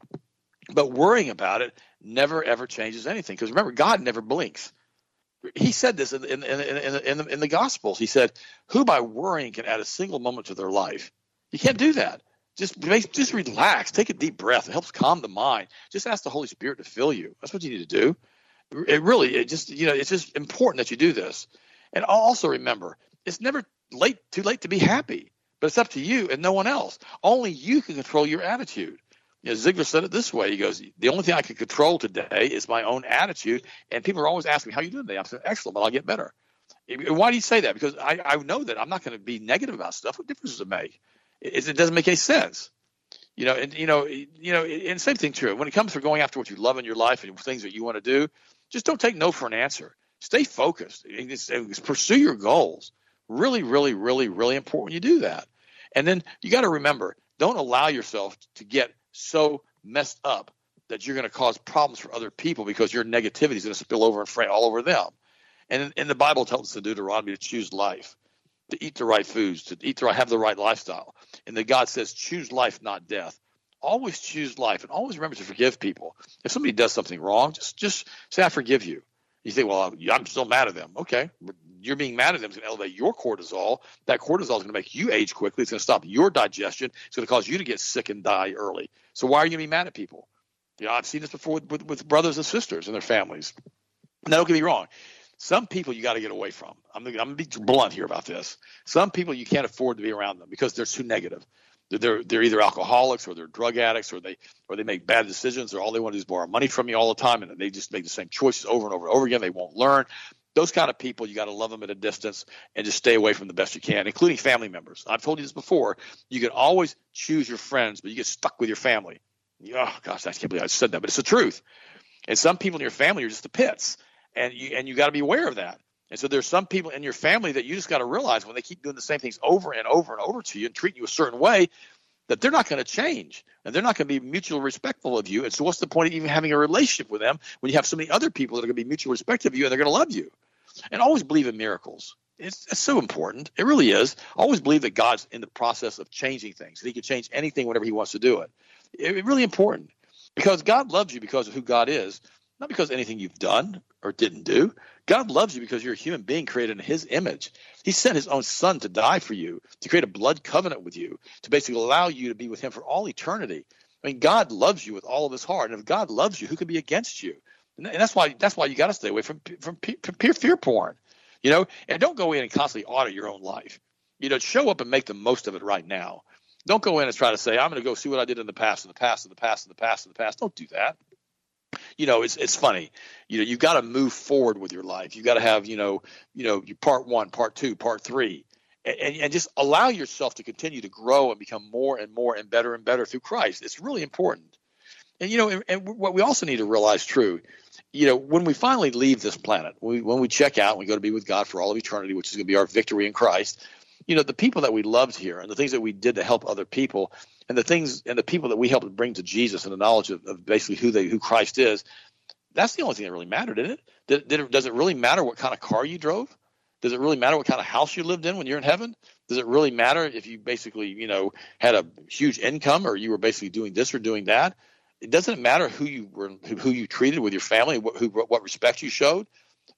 But worrying about it never, ever changes anything. Because remember, God never blinks. He said this in, in, in, in, the, Gospels. He said, Who by worrying can add a single moment to their life? You can't do that. Just just relax. Take a deep breath. It helps calm the mind. Just ask the Holy Spirit to fill you. That's what you need to do. It really, it just you know, it's just important that you do this. And also remember, it's never late too late to be happy, but it's up to you and no one else. Only you can control your attitude. You know, Ziglar said it this way. He goes, "The only thing I can control today is my own attitude." And people are always asking me, "How you doing today?" I'm saying, "Excellent, but I'll get better." Why do you say that? Because I, I know that I'm not going to be negative about stuff. What difference does it make? It, it doesn't make any sense. You know, and you know, you know, and same thing true when it comes to going after what you love in your life and things that you want to do. Just don't take no for an answer. Stay focused. Pursue your goals. Really, really, really, really important you do that. And then you got to remember, don't allow yourself to get so messed up that you're going to cause problems for other people because your negativity is going to spill over and fray all over them. And, and the Bible tells us to Deuteronomy to choose life, to eat the right foods, to eat the right, have the right lifestyle. And that God says, choose life, not death always choose life and always remember to forgive people. If somebody does something wrong, just just say I forgive you. You think, well, I'm still mad at them. Okay, you're being mad at them is going to elevate your cortisol. That cortisol is going to make you age quickly. It's going to stop your digestion. It's going to cause you to get sick and die early. So why are you going to be mad at people? You know, I've seen this before with, with, with brothers and sisters and their families. Now, don't get me wrong. Some people you got to get away from. I'm, I'm going to be blunt here about this. Some people you can't afford to be around them because they're too negative they're they're either alcoholics or they're drug addicts or they or they make bad decisions or all they want to do is borrow money from you all the time and they just make the same choices over and over and over again. They won't learn. Those kind of people, you got to love them at a distance and just stay away from the best you can, including family members. I've told you this before. You can always choose your friends, but you get stuck with your family. Oh gosh, I can't believe I said that, but it's the truth. And some people in your family are just the pits, and you and you got to be aware of that. And so there's some people in your family that you just got to realize when they keep doing the same things over and over and over to you and treat you a certain way, that they're not going to change and they're not going to be mutually respectful of you. And so what's the point of even having a relationship with them when you have so many other people that are going to be mutually respectful of you and they're going to love you? And always believe in miracles. It's, it's, so important. It really is. Always believe that God's in the process of changing things. That He can change anything whenever He wants to do it. It's really important because God loves you because of who God is, not because anything you've done or didn't do. God loves you because you're a human being created in his image. He sent his own son to die for you, to create a blood covenant with you, to basically allow you to be with him for all eternity. I mean, God loves you with all of his heart. And if God loves you, who can be against you? And that's why that's why you got to stay away from from, from peer fear porn. You know, and don't go in and constantly audit your own life. You know, show up and make the most of it right now. Don't go in and try to say, I'm going to go see what I did in the past, in the past, in the past, in the past, in the past. Don't do that you know, it's it's funny. You know, you've got to move forward with your life. You got to have, you know, you know, part one, part two, part three, and, and just allow yourself to continue to grow and become more and more and better and better through Christ. It's really important. And you know, and, and what we also need to realize, true, you know, when we finally leave this planet, we, when we check out, we go to be with God for all of eternity, which is going to be our victory in Christ. You know, the people that we loved here and the things that we did to help other people, and the things and the people that we helped bring to Jesus and the knowledge of, of basically who they who Christ is, That's the only thing that really mattered, did it? Did, did it? Does it really matter what kind of car you drove? Does it really matter what kind of house you lived in when you're in heaven? Does it really matter if you basically, you know, had a huge income or you were basically doing this or doing that? It doesn't matter who you were, who you treated with your family, what, who, what respect you showed.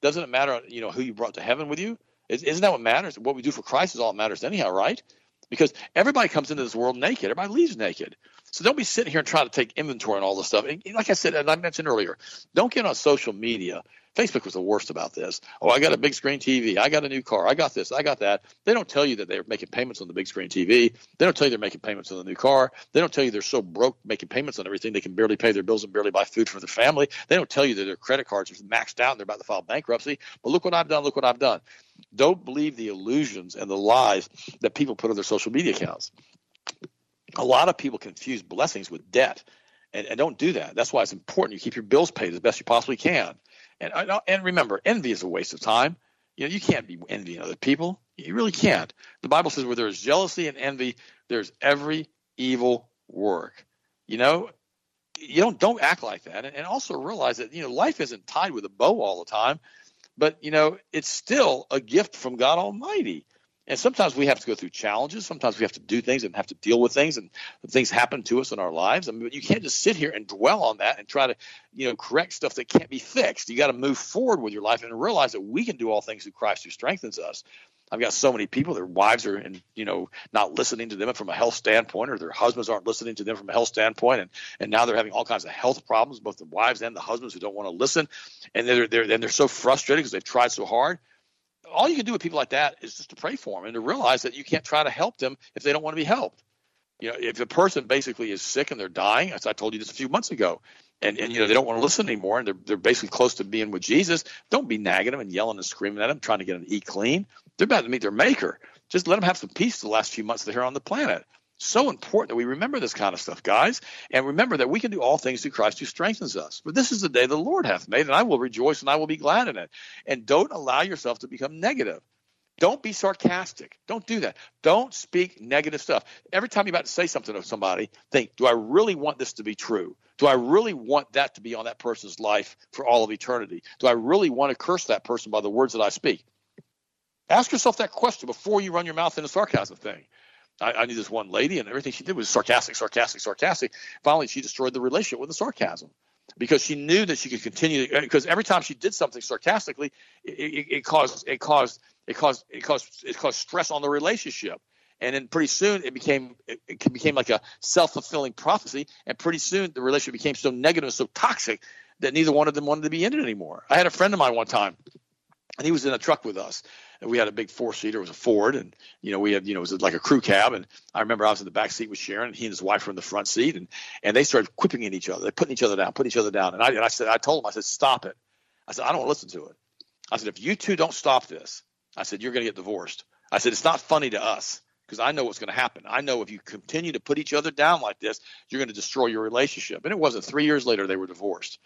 Doesn't it matter, you know, who you brought to heaven with you? Isn't that what matters? What we do for Christ is all that matters anyhow, right? Because everybody comes into this world naked. Everybody leaves naked. So don't be sitting here and trying to take inventory on all this stuff. And like I said, and I mentioned earlier, don't get on social media. Facebook was the worst about this. Oh, I got a big screen TV. I got a new car. I got this. I got that. They don't tell you that they're making payments on the big screen TV. They don't tell you they're making payments on the new car. They don't tell you they're so broke making payments on everything they can barely pay their bills and barely buy food for their family. They don't tell you that their credit cards are maxed out and they're about to file bankruptcy. But look what I've done. Look what I've done. Don't believe the illusions and the lies that people put on their social media accounts a lot of people confuse blessings with debt. And, and, don't do that. That's why it's important you keep your bills paid as best you possibly can. And and remember, envy is a waste of time. You know, you can't be envying other people. You really can't. The Bible says where there is jealousy and envy, there's every evil work. You know, you don't don't act like that. And, and also realize that you know life isn't tied with a bow all the time, but you know it's still a gift from God Almighty. And sometimes we have to go through challenges. Sometimes we have to do things and have to deal with things, and things happen to us in our lives. I mean, you can't just sit here and dwell on that and try to, you know, correct stuff that can't be fixed. You got to move forward with your life and realize that we can do all things through Christ who strengthens us. I've got so many people, their wives are, and you know, not listening to them from a health standpoint, or their husbands aren't listening to them from a health standpoint, and and now they're having all kinds of health problems, both the wives and the husbands who don't want to listen, and they're they're and they're so frustrated because they've tried so hard all you can do with people like that is just to pray for them and to realize that you can't try to help them if they don't want to be helped. You know, if a person basically is sick and they're dying, as I told you this a few months ago, and, and you know they don't want to listen anymore and they're, they're basically close to being with Jesus, don't be nagging them and yelling and screaming at them, trying to get them to eat clean. They're about to meet their maker. Just let them have some peace the last few months they're here on the planet. So important that we remember this kind of stuff, guys, and remember that we can do all things through Christ who strengthens us. But this is the day the Lord hath made, and I will rejoice and I will be glad in it. And don't allow yourself to become negative. Don't be sarcastic. Don't do that. Don't speak negative stuff. Every time you're about to say something to somebody, think, do I really want this to be true? Do I really want that to be on that person's life for all of eternity? Do I really want to curse that person by the words that I speak? Ask yourself that question before you run your mouth in a sarcasm thing. I, I knew this one lady, and everything she did was sarcastic, sarcastic, sarcastic. Finally, she destroyed the relationship with the sarcasm because she knew that she could continue. Because every time she did something sarcastically, it, it, it caused it caused it caused it caused it caused stress on the relationship. And then pretty soon it became it became like a self fulfilling prophecy. And pretty soon the relationship became so negative, so toxic that neither one of them wanted to be in it anymore. I had a friend of mine one time, and he was in a truck with us, we had a big four seater. It was a Ford, and you know we had you know it was like a crew cab. And I remember I was in the back seat with Sharon, and he and his wife were in the front seat, and and they started quipping at each other. They're putting each other down, putting each other down. And I and I said I told them I said stop it. I said I don't want to listen to it. I said if you two don't stop this, I said you're going to get divorced. I said it's not funny to us because I know what's going to happen. I know if you continue to put each other down like this, you're going to destroy your relationship. And it wasn't three years later they were divorced,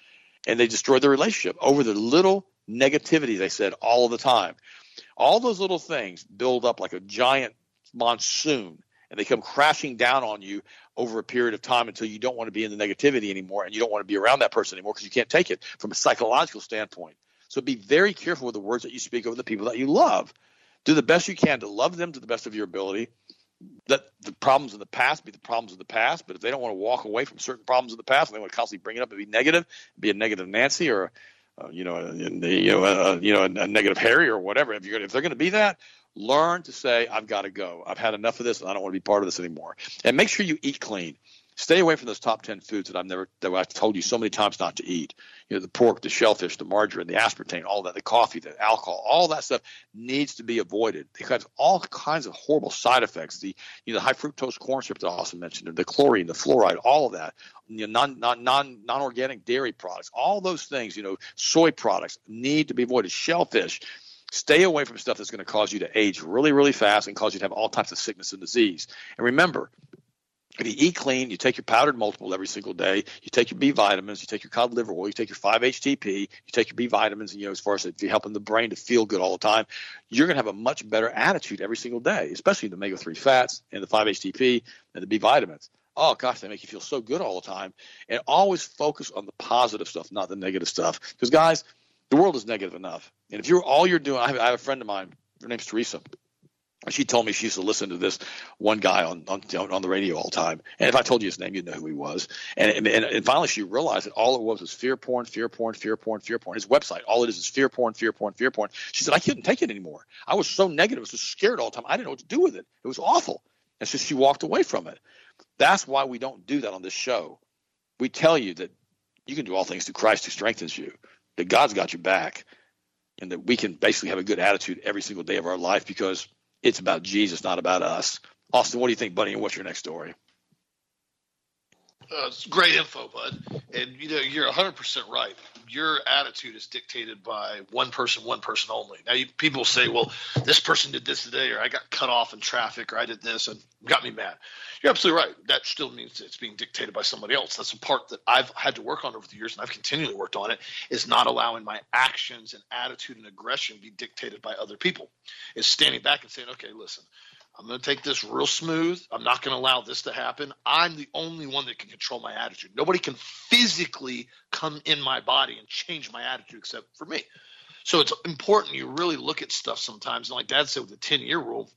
and they destroyed their relationship over the little negativity they said all the time. All those little things build up like a giant monsoon and they come crashing down on you over a period of time until you don't want to be in the negativity anymore and you don't want to be around that person anymore because you can't take it from a psychological standpoint. So be very careful with the words that you speak over the people that you love. Do the best you can to love them to the best of your ability. Let the problems of the past be the problems of the past. But if they don't want to walk away from certain problems of the past and they want to constantly bring it up and be negative, be a negative Nancy or uh, you know, you know, uh, you know, a, negative Harry or whatever. If you're if they're going to be that, learn to say, I've got to go. I've had enough of this, and I don't want to be part of this anymore. And make sure you eat clean. Stay away from those top ten foods that I've never that I've told you so many times not to eat. You know, the pork, the shellfish, the margarine, the aspartame, all that, the coffee, the alcohol, all that stuff needs to be avoided because all kinds of horrible side effects. The you know the high fructose corn syrup that I also mentioned, the chlorine, the fluoride, all of that. You know, non non non non organic dairy products, all those things. You know, soy products need to be avoided. Shellfish. Stay away from stuff that's going to cause you to age really, really fast and cause you to have all types of sickness and disease. And remember, if you eat clean, you take your powdered multiple every single day, you take your B vitamins, you take your cod liver oil, you take your 5-HTP, you take your B vitamins, and you know, as far as if you're helping the brain to feel good all the time, you're going to have a much better attitude every single day, especially the omega-3 fats and the 5-HTP and the B vitamins. oh gosh, they make you feel so good all the time. And always focus on the positive stuff, not the negative stuff. Because guys, the world is negative enough. And if you're all you're doing, I have, I have a friend of mine. Her name's Teresa she told me she used to listen to this one guy on on, on the radio all the time. And if I told you his name, you'd know who he was. And, and and finally, she realized that all it was was fear porn, fear porn, fear porn, fear porn. His website, all it is is fear porn, fear porn, fear porn. She said, I couldn't take it anymore. I was so negative, I was so scared all the time. I didn't know what to do with it. It was awful. And so she walked away from it. That's why we don't do that on this show. We tell you that you can do all things through Christ who strengthens you, that God's got your back, and that we can basically have a good attitude every single day of our life because – it's about Jesus, not about us. Austin, what do you think, buddy? And what's your next story? Uh, it's great info, bud. And you know, you're 100% right. Your attitude is dictated by one person, one person only. Now, you, people say, well, this person did this today, or I got cut off in traffic, or I did this and got me mad. You're absolutely right. That still means it's being dictated by somebody else. That's a part that I've had to work on over the years, and I've continually worked on it, is not allowing my actions and attitude and aggression be dictated by other people. Is standing back and saying, okay, listen, I'm going to take this real smooth. I'm not going to allow this to happen. I'm the only one that can control my attitude. Nobody can physically come in my body and change my attitude except for me. So it's important you really look at stuff sometimes. And like Dad said with the 10 year rule,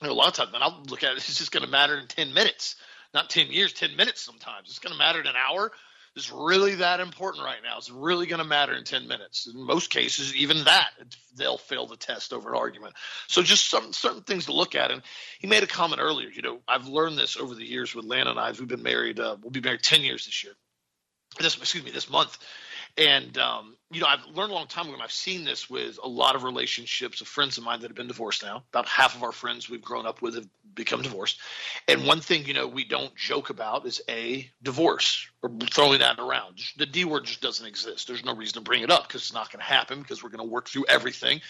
you know, a lot of times, man, I'll look at it, it's just going to matter in 10 minutes, not 10 years, 10 minutes sometimes. It's going to matter in an hour is really that important right now. It's really going to matter in 10 minutes. In most cases, even that, they'll fail the test over an argument. So just some certain things to look at. And he made a comment earlier, you know, I've learned this over the years with Lana and I. We've been married, uh, we'll be married 10 years this year. This, excuse me, this month. And um, you know, I've learned a long time ago, and I've seen this with a lot of relationships of friends of mine that have been divorced now. About half of our friends we've grown up with have become divorced. And one thing, you know, we don't joke about is a divorce or throwing that around. The D word just doesn't exist. There's no reason to bring it up because it's not going to happen because we're going to work through everything.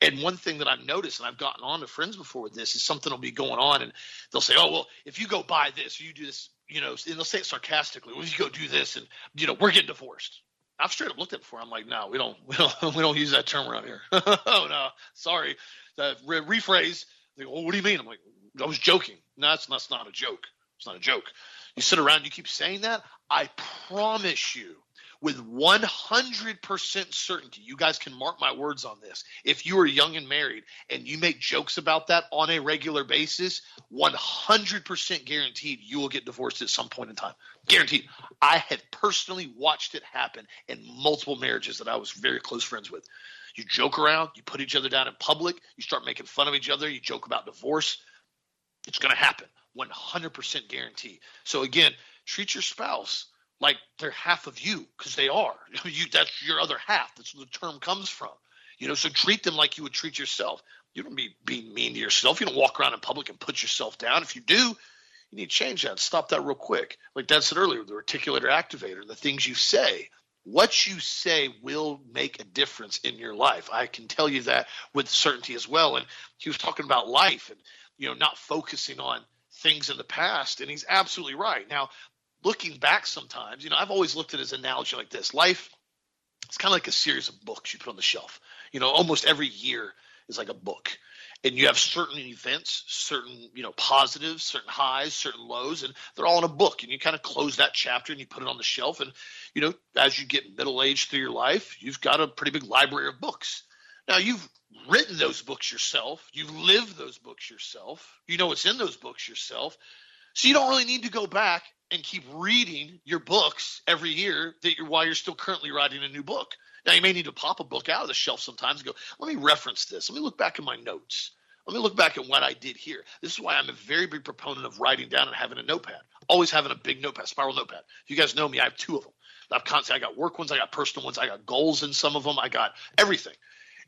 And one thing that I've noticed, and I've gotten on to friends before with this, is something will be going on, and they'll say, "Oh, well, if you go buy this, or you do this, you know," and they'll say it sarcastically. Well, if you go do this, and you know, we're getting divorced. I've straight up looked at it before. I'm like, no, we don't, we don't, we don't use that term around here. oh no, sorry. Uh, re- rephrase. They go, well, what do you mean? I'm like, I was joking. No, that's, that's not a joke. It's not a joke. You sit around, you keep saying that. I promise you, with 100% certainty, you guys can mark my words on this. If you are young and married and you make jokes about that on a regular basis, 100% guaranteed you will get divorced at some point in time. Guaranteed. I have personally watched it happen in multiple marriages that I was very close friends with. You joke around, you put each other down in public, you start making fun of each other, you joke about divorce. It's going to happen. 100% guarantee. So again, treat your spouse like they're half of you because they are. You that's your other half. That's where the term comes from. You know, so treat them like you would treat yourself. You don't be being mean to yourself. You don't walk around in public and put yourself down. If you do, you need to change that. Stop that real quick. Like Dad said earlier, the reticular activator, the things you say. What you say will make a difference in your life. I can tell you that with certainty as well. And he was talking about life and you know not focusing on things in the past and he's absolutely right now looking back sometimes, you know, I've always looked at his analogy like this. Life, it's kind of like a series of books you put on the shelf. You know, almost every year is like a book. And you have certain events, certain, you know, positives, certain highs, certain lows, and they're all in a book. And you kind of close that chapter and you put it on the shelf. And, you know, as you get middle aged through your life, you've got a pretty big library of books. Now, you've written those books yourself, you've lived those books yourself, you know what's in those books yourself. So you don't really need to go back and keep reading your books every year that you're while you're still currently writing a new book. Now you may need to pop a book out of the shelf sometimes and go, let me reference this. Let me look back in my notes. Let me look back at what I did here. This is why I'm a very big proponent of writing down and having a notepad. Always having a big notepad, spiral notepad. You guys know me, I have two of them. I've constantly I got work ones, I got personal ones, I got goals in some of them, I got everything.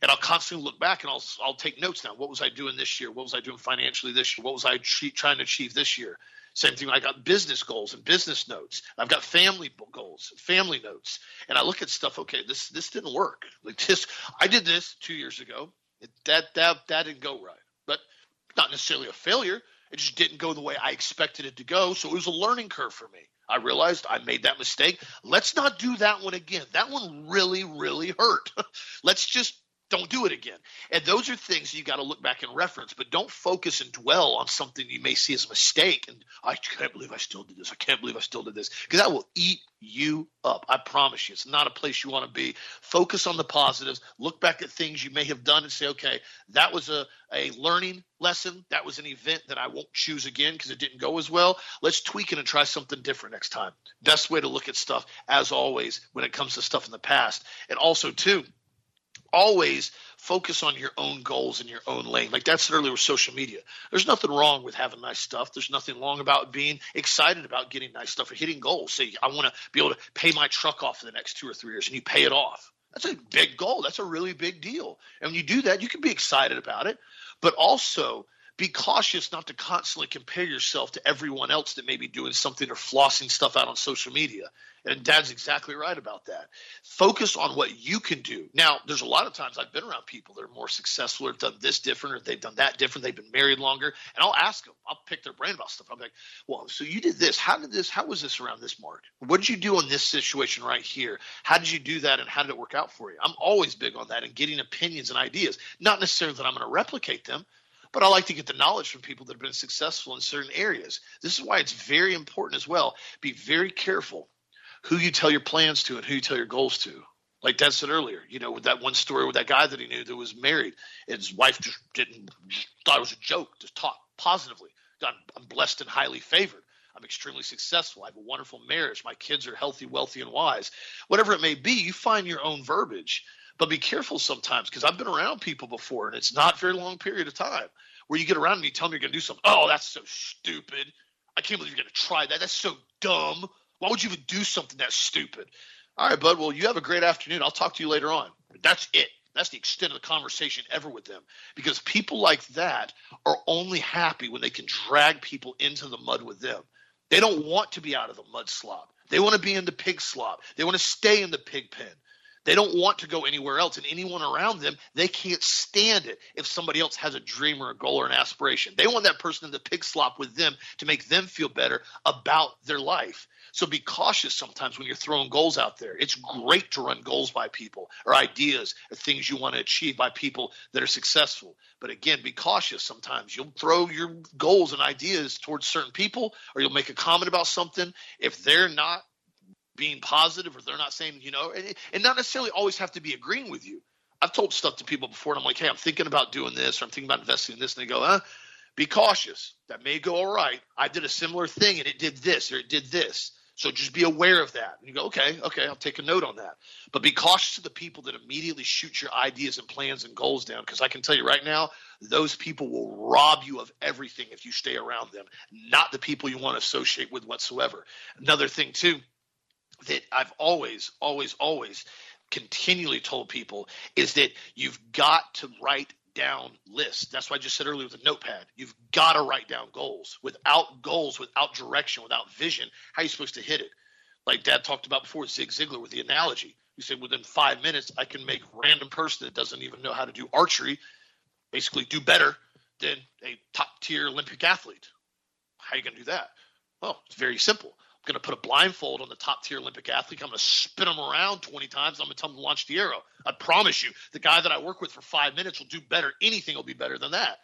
And I'll constantly look back and I'll I'll take notes now. What was I doing this year? What was I doing financially this year? What was I trying to achieve this year? Same thing. I got business goals and business notes. I've got family goals, family notes, and I look at stuff. Okay, this this didn't work. Like this, I did this two years ago. It, that that that didn't go right, but not necessarily a failure. It just didn't go the way I expected it to go. So it was a learning curve for me. I realized I made that mistake. Let's not do that one again. That one really, really hurt. Let's just don't do it again. And those are things you got to look back and reference, but don't focus and dwell on something you may see as a mistake. And I can't believe I still did this. I can't believe I still did this because that will eat you up. I promise you, it's not a place you want to be. Focus on the positives. Look back at things you may have done and say, okay, that was a, a learning lesson. That was an event that I won't choose again because it didn't go as well. Let's tweak it and try something different next time. Best way to look at stuff, as always, when it comes to stuff in the past. And also, too, always focus on your own goals in your own lane. Like that's earlier with social media. There's nothing wrong with having nice stuff. There's nothing wrong about being excited about getting nice stuff or hitting goals. Say, I want to be able to pay my truck off for the next two or three years, and you pay it off. That's a big goal. That's a really big deal. And when you do that, you can be excited about it, but also be cautious not to constantly compare yourself to everyone else that may be doing something or flossing stuff out on social media. And dad's exactly right about that. Focus on what you can do. Now, there's a lot of times I've been around people that are more successful or done this different or they've done that different. They've been married longer. And I'll ask them, I'll pick their brain about stuff. I'm like, well, so you did this. How did this, how was this around this mark? What did you do on this situation right here? How did you do that and how did it work out for you? I'm always big on that and getting opinions and ideas. Not necessarily that I'm going to replicate them, but I like to get the knowledge from people that have been successful in certain areas. This is why it's very important as well. Be very careful who you tell your plans to and who you tell your goals to. Like Dad said earlier, you know, with that one story with that guy that he knew that was married, and his wife just didn't thought it was a joke, just talk positively. I'm, I'm blessed and highly favored. I'm extremely successful. I have a wonderful marriage. My kids are healthy, wealthy, and wise. Whatever it may be, you find your own verbiage. But be careful sometimes because I've been around people before, and it's not a very long period of time where you get around and you tell them you're going to do something. Oh, that's so stupid. I can't believe you're going to try that. That's so dumb. Why would you even do something that stupid? All right, bud. Well, you have a great afternoon. I'll talk to you later on. That's it. That's the extent of the conversation ever with them. Because people like that are only happy when they can drag people into the mud with them. They don't want to be out of the mud slop. They want to be in the pig slop. They want to stay in the pig pen. They don't want to go anywhere else, and anyone around them, they can't stand it if somebody else has a dream or a goal or an aspiration. They want that person in the pig slop with them to make them feel better about their life. So be cautious sometimes when you're throwing goals out there. It's great to run goals by people or ideas or things you want to achieve by people that are successful. But again, be cautious sometimes. You'll throw your goals and ideas towards certain people or you'll make a comment about something. If they're not being positive or they're not saying, you know, and, and not necessarily always have to be agreeing with you. I've told stuff to people before and I'm like, hey, I'm thinking about doing this or I'm thinking about investing in this. And they go, huh? Be cautious. That may go all right. I did a similar thing and it did this or it did this. So just be aware of that. And you go, okay, okay, I'll take a note on that. But be cautious of the people that immediately shoot your ideas and plans and goals down. Because I can tell you right now, those people will rob you of everything if you stay around them, not the people you want to associate with whatsoever. Another thing, too, that I've always, always, always continually told people is that you've got to write down lists. That's why I just said earlier with a notepad. You've got to write down goals. Without goals, without direction, without vision, how are you supposed to hit it? Like Dad talked about before, Zig Ziglar with the analogy. He said within five minutes, I can make random person that doesn't even know how to do archery basically do better than a top tier Olympic athlete. How are you going to do that? Well, it's very simple going to put a blindfold on the top tier Olympic athlete. I'm going to spin them around 20 times. I'm going to tell them to launch the arrow. I promise you, the guy that I work with for five minutes will do better. Anything will be better than that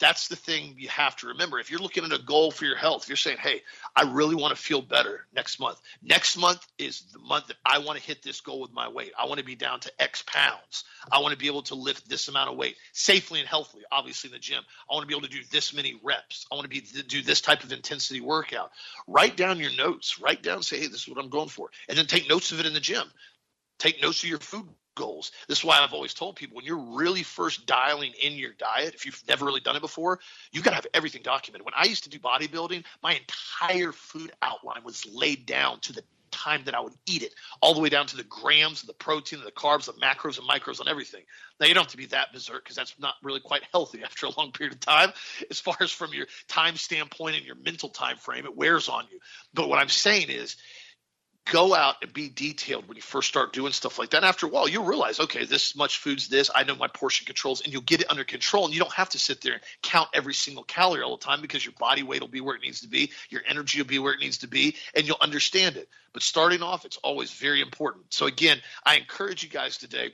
that's the thing you have to remember. If you're looking at a goal for your health, you're saying, hey, I really want to feel better next month. Next month is the month that I want to hit this goal with my weight. I want to be down to X pounds. I want to be able to lift this amount of weight safely and healthily, obviously in the gym. I want to be able to do this many reps. I want to be do this type of intensity workout. Write down your notes. Write down, say, hey, this is what I'm going for. And then take notes of it in the gym. Take notes of your food goals. This is why I've always told people when you're really first dialing in your diet, if you've never really done it before, you've got to have everything documented. When I used to do bodybuilding, my entire food outline was laid down to the time that I would eat it, all the way down to the grams the protein, the carbs, the macros and micros and everything. Now you don't have to be that berserk because that's not really quite healthy after a long period of time. As far as from your time standpoint and your mental time frame, it wears on you. But what I'm saying is go out and be detailed when you first start doing stuff like that. After a while, you'll realize, okay, this much food's this. I know my portion controls, and you'll get it under control. And you don't have to sit there and count every single calorie all the time because your body weight will be where it needs to be, your energy will be where it needs to be, and you'll understand it. But starting off, it's always very important. So again, I encourage you guys today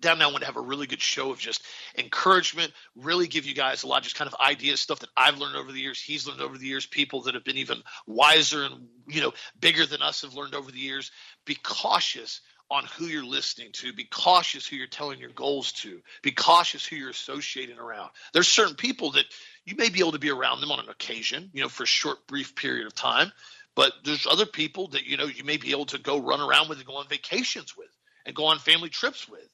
down now. I want to have a really good show of just encouragement, really give you guys a lot of just kind of ideas, stuff that I've learned over the years, he's learned over the years, people that have been even wiser and you know bigger than us have learned over the years. Be cautious on who you're listening to. Be cautious who you're telling your goals to. Be cautious who you're associating around. There's certain people that you may be able to be around them on an occasion, you know, for a short, brief period of time. But there's other people that, you know, you may be able to go run around with and go on vacations with and go on family trips with.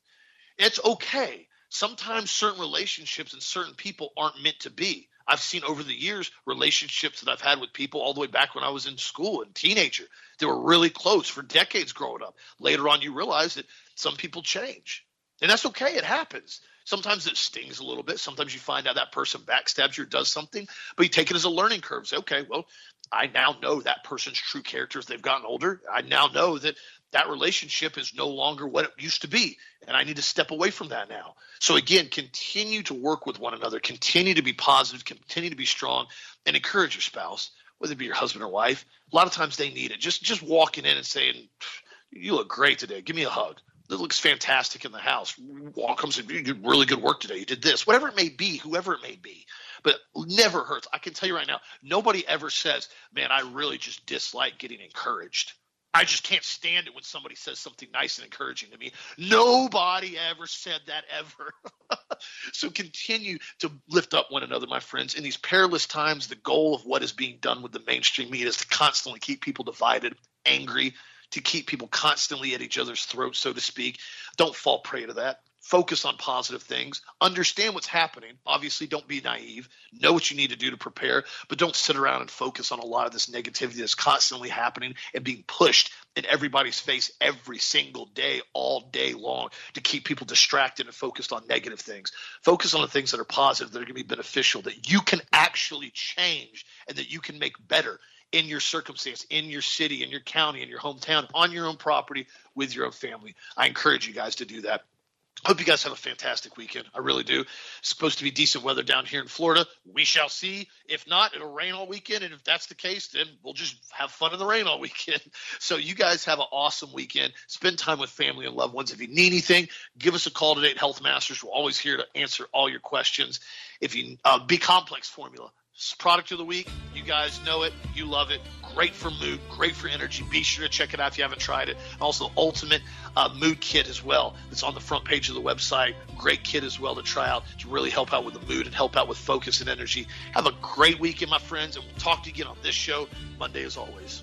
It's okay. Sometimes certain relationships and certain people aren't meant to be. I've seen over the years relationships that I've had with people all the way back when I was in school and teenager. They were really close for decades growing up. Later on, you realize that some people change, and that's okay. It happens. Sometimes it stings a little bit. Sometimes you find out that person backstabs you or does something, but you take it as a learning curve. Say, okay, well, I now know that person's true character as they've gotten older. I now know that that relationship is no longer what it used to be. And I need to step away from that now. So, again, continue to work with one another, continue to be positive, continue to be strong, and encourage your spouse, whether it be your husband or wife. A lot of times they need it. Just, just walking in and saying, You look great today. Give me a hug. It looks fantastic in the house. Walk comes in, you did really good work today. You did this, whatever it may be, whoever it may be. But never hurts. I can tell you right now, nobody ever says, Man, I really just dislike getting encouraged I just can't stand it when somebody says something nice and encouraging to me. Nobody ever said that ever. so continue to lift up one another, my friends. In these perilous times, the goal of what is being done with the mainstream media is to constantly keep people divided, angry, to keep people constantly at each other's throats, so to speak. Don't fall prey to that focus on positive things, understand what's happening. Obviously, don't be naive. Know what you need to do to prepare, but don't sit around and focus on a lot of this negativity that's constantly happening and being pushed in everybody's face every single day, all day long, to keep people distracted and focused on negative things. Focus on the things that are positive, that are going to be beneficial, that you can actually change and that you can make better in your circumstance, in your city, in your county, in your hometown, on your own property, with your own family. I encourage you guys to do that. Hope you guys have a fantastic weekend. I really do. It's supposed to be decent weather down here in Florida. We shall see. If not, it'll rain all weekend. And if that's the case, then we'll just have fun in the rain all weekend. So you guys have an awesome weekend. Spend time with family and loved ones. If you need anything, give us a call today at Health Masters. We're always here to answer all your questions. If you uh, B complex formula, product of the week. You guys know it. You love it. Great for mood, great for energy. Be sure to check it out if you haven't tried it. Also, Ultimate uh, Mood Kit as well. It's on the front page of the website. Great kit as well to try out to really help out with the mood and help out with focus and energy. Have a great weekend, my friends, and we'll talk to you again on this show Monday as always.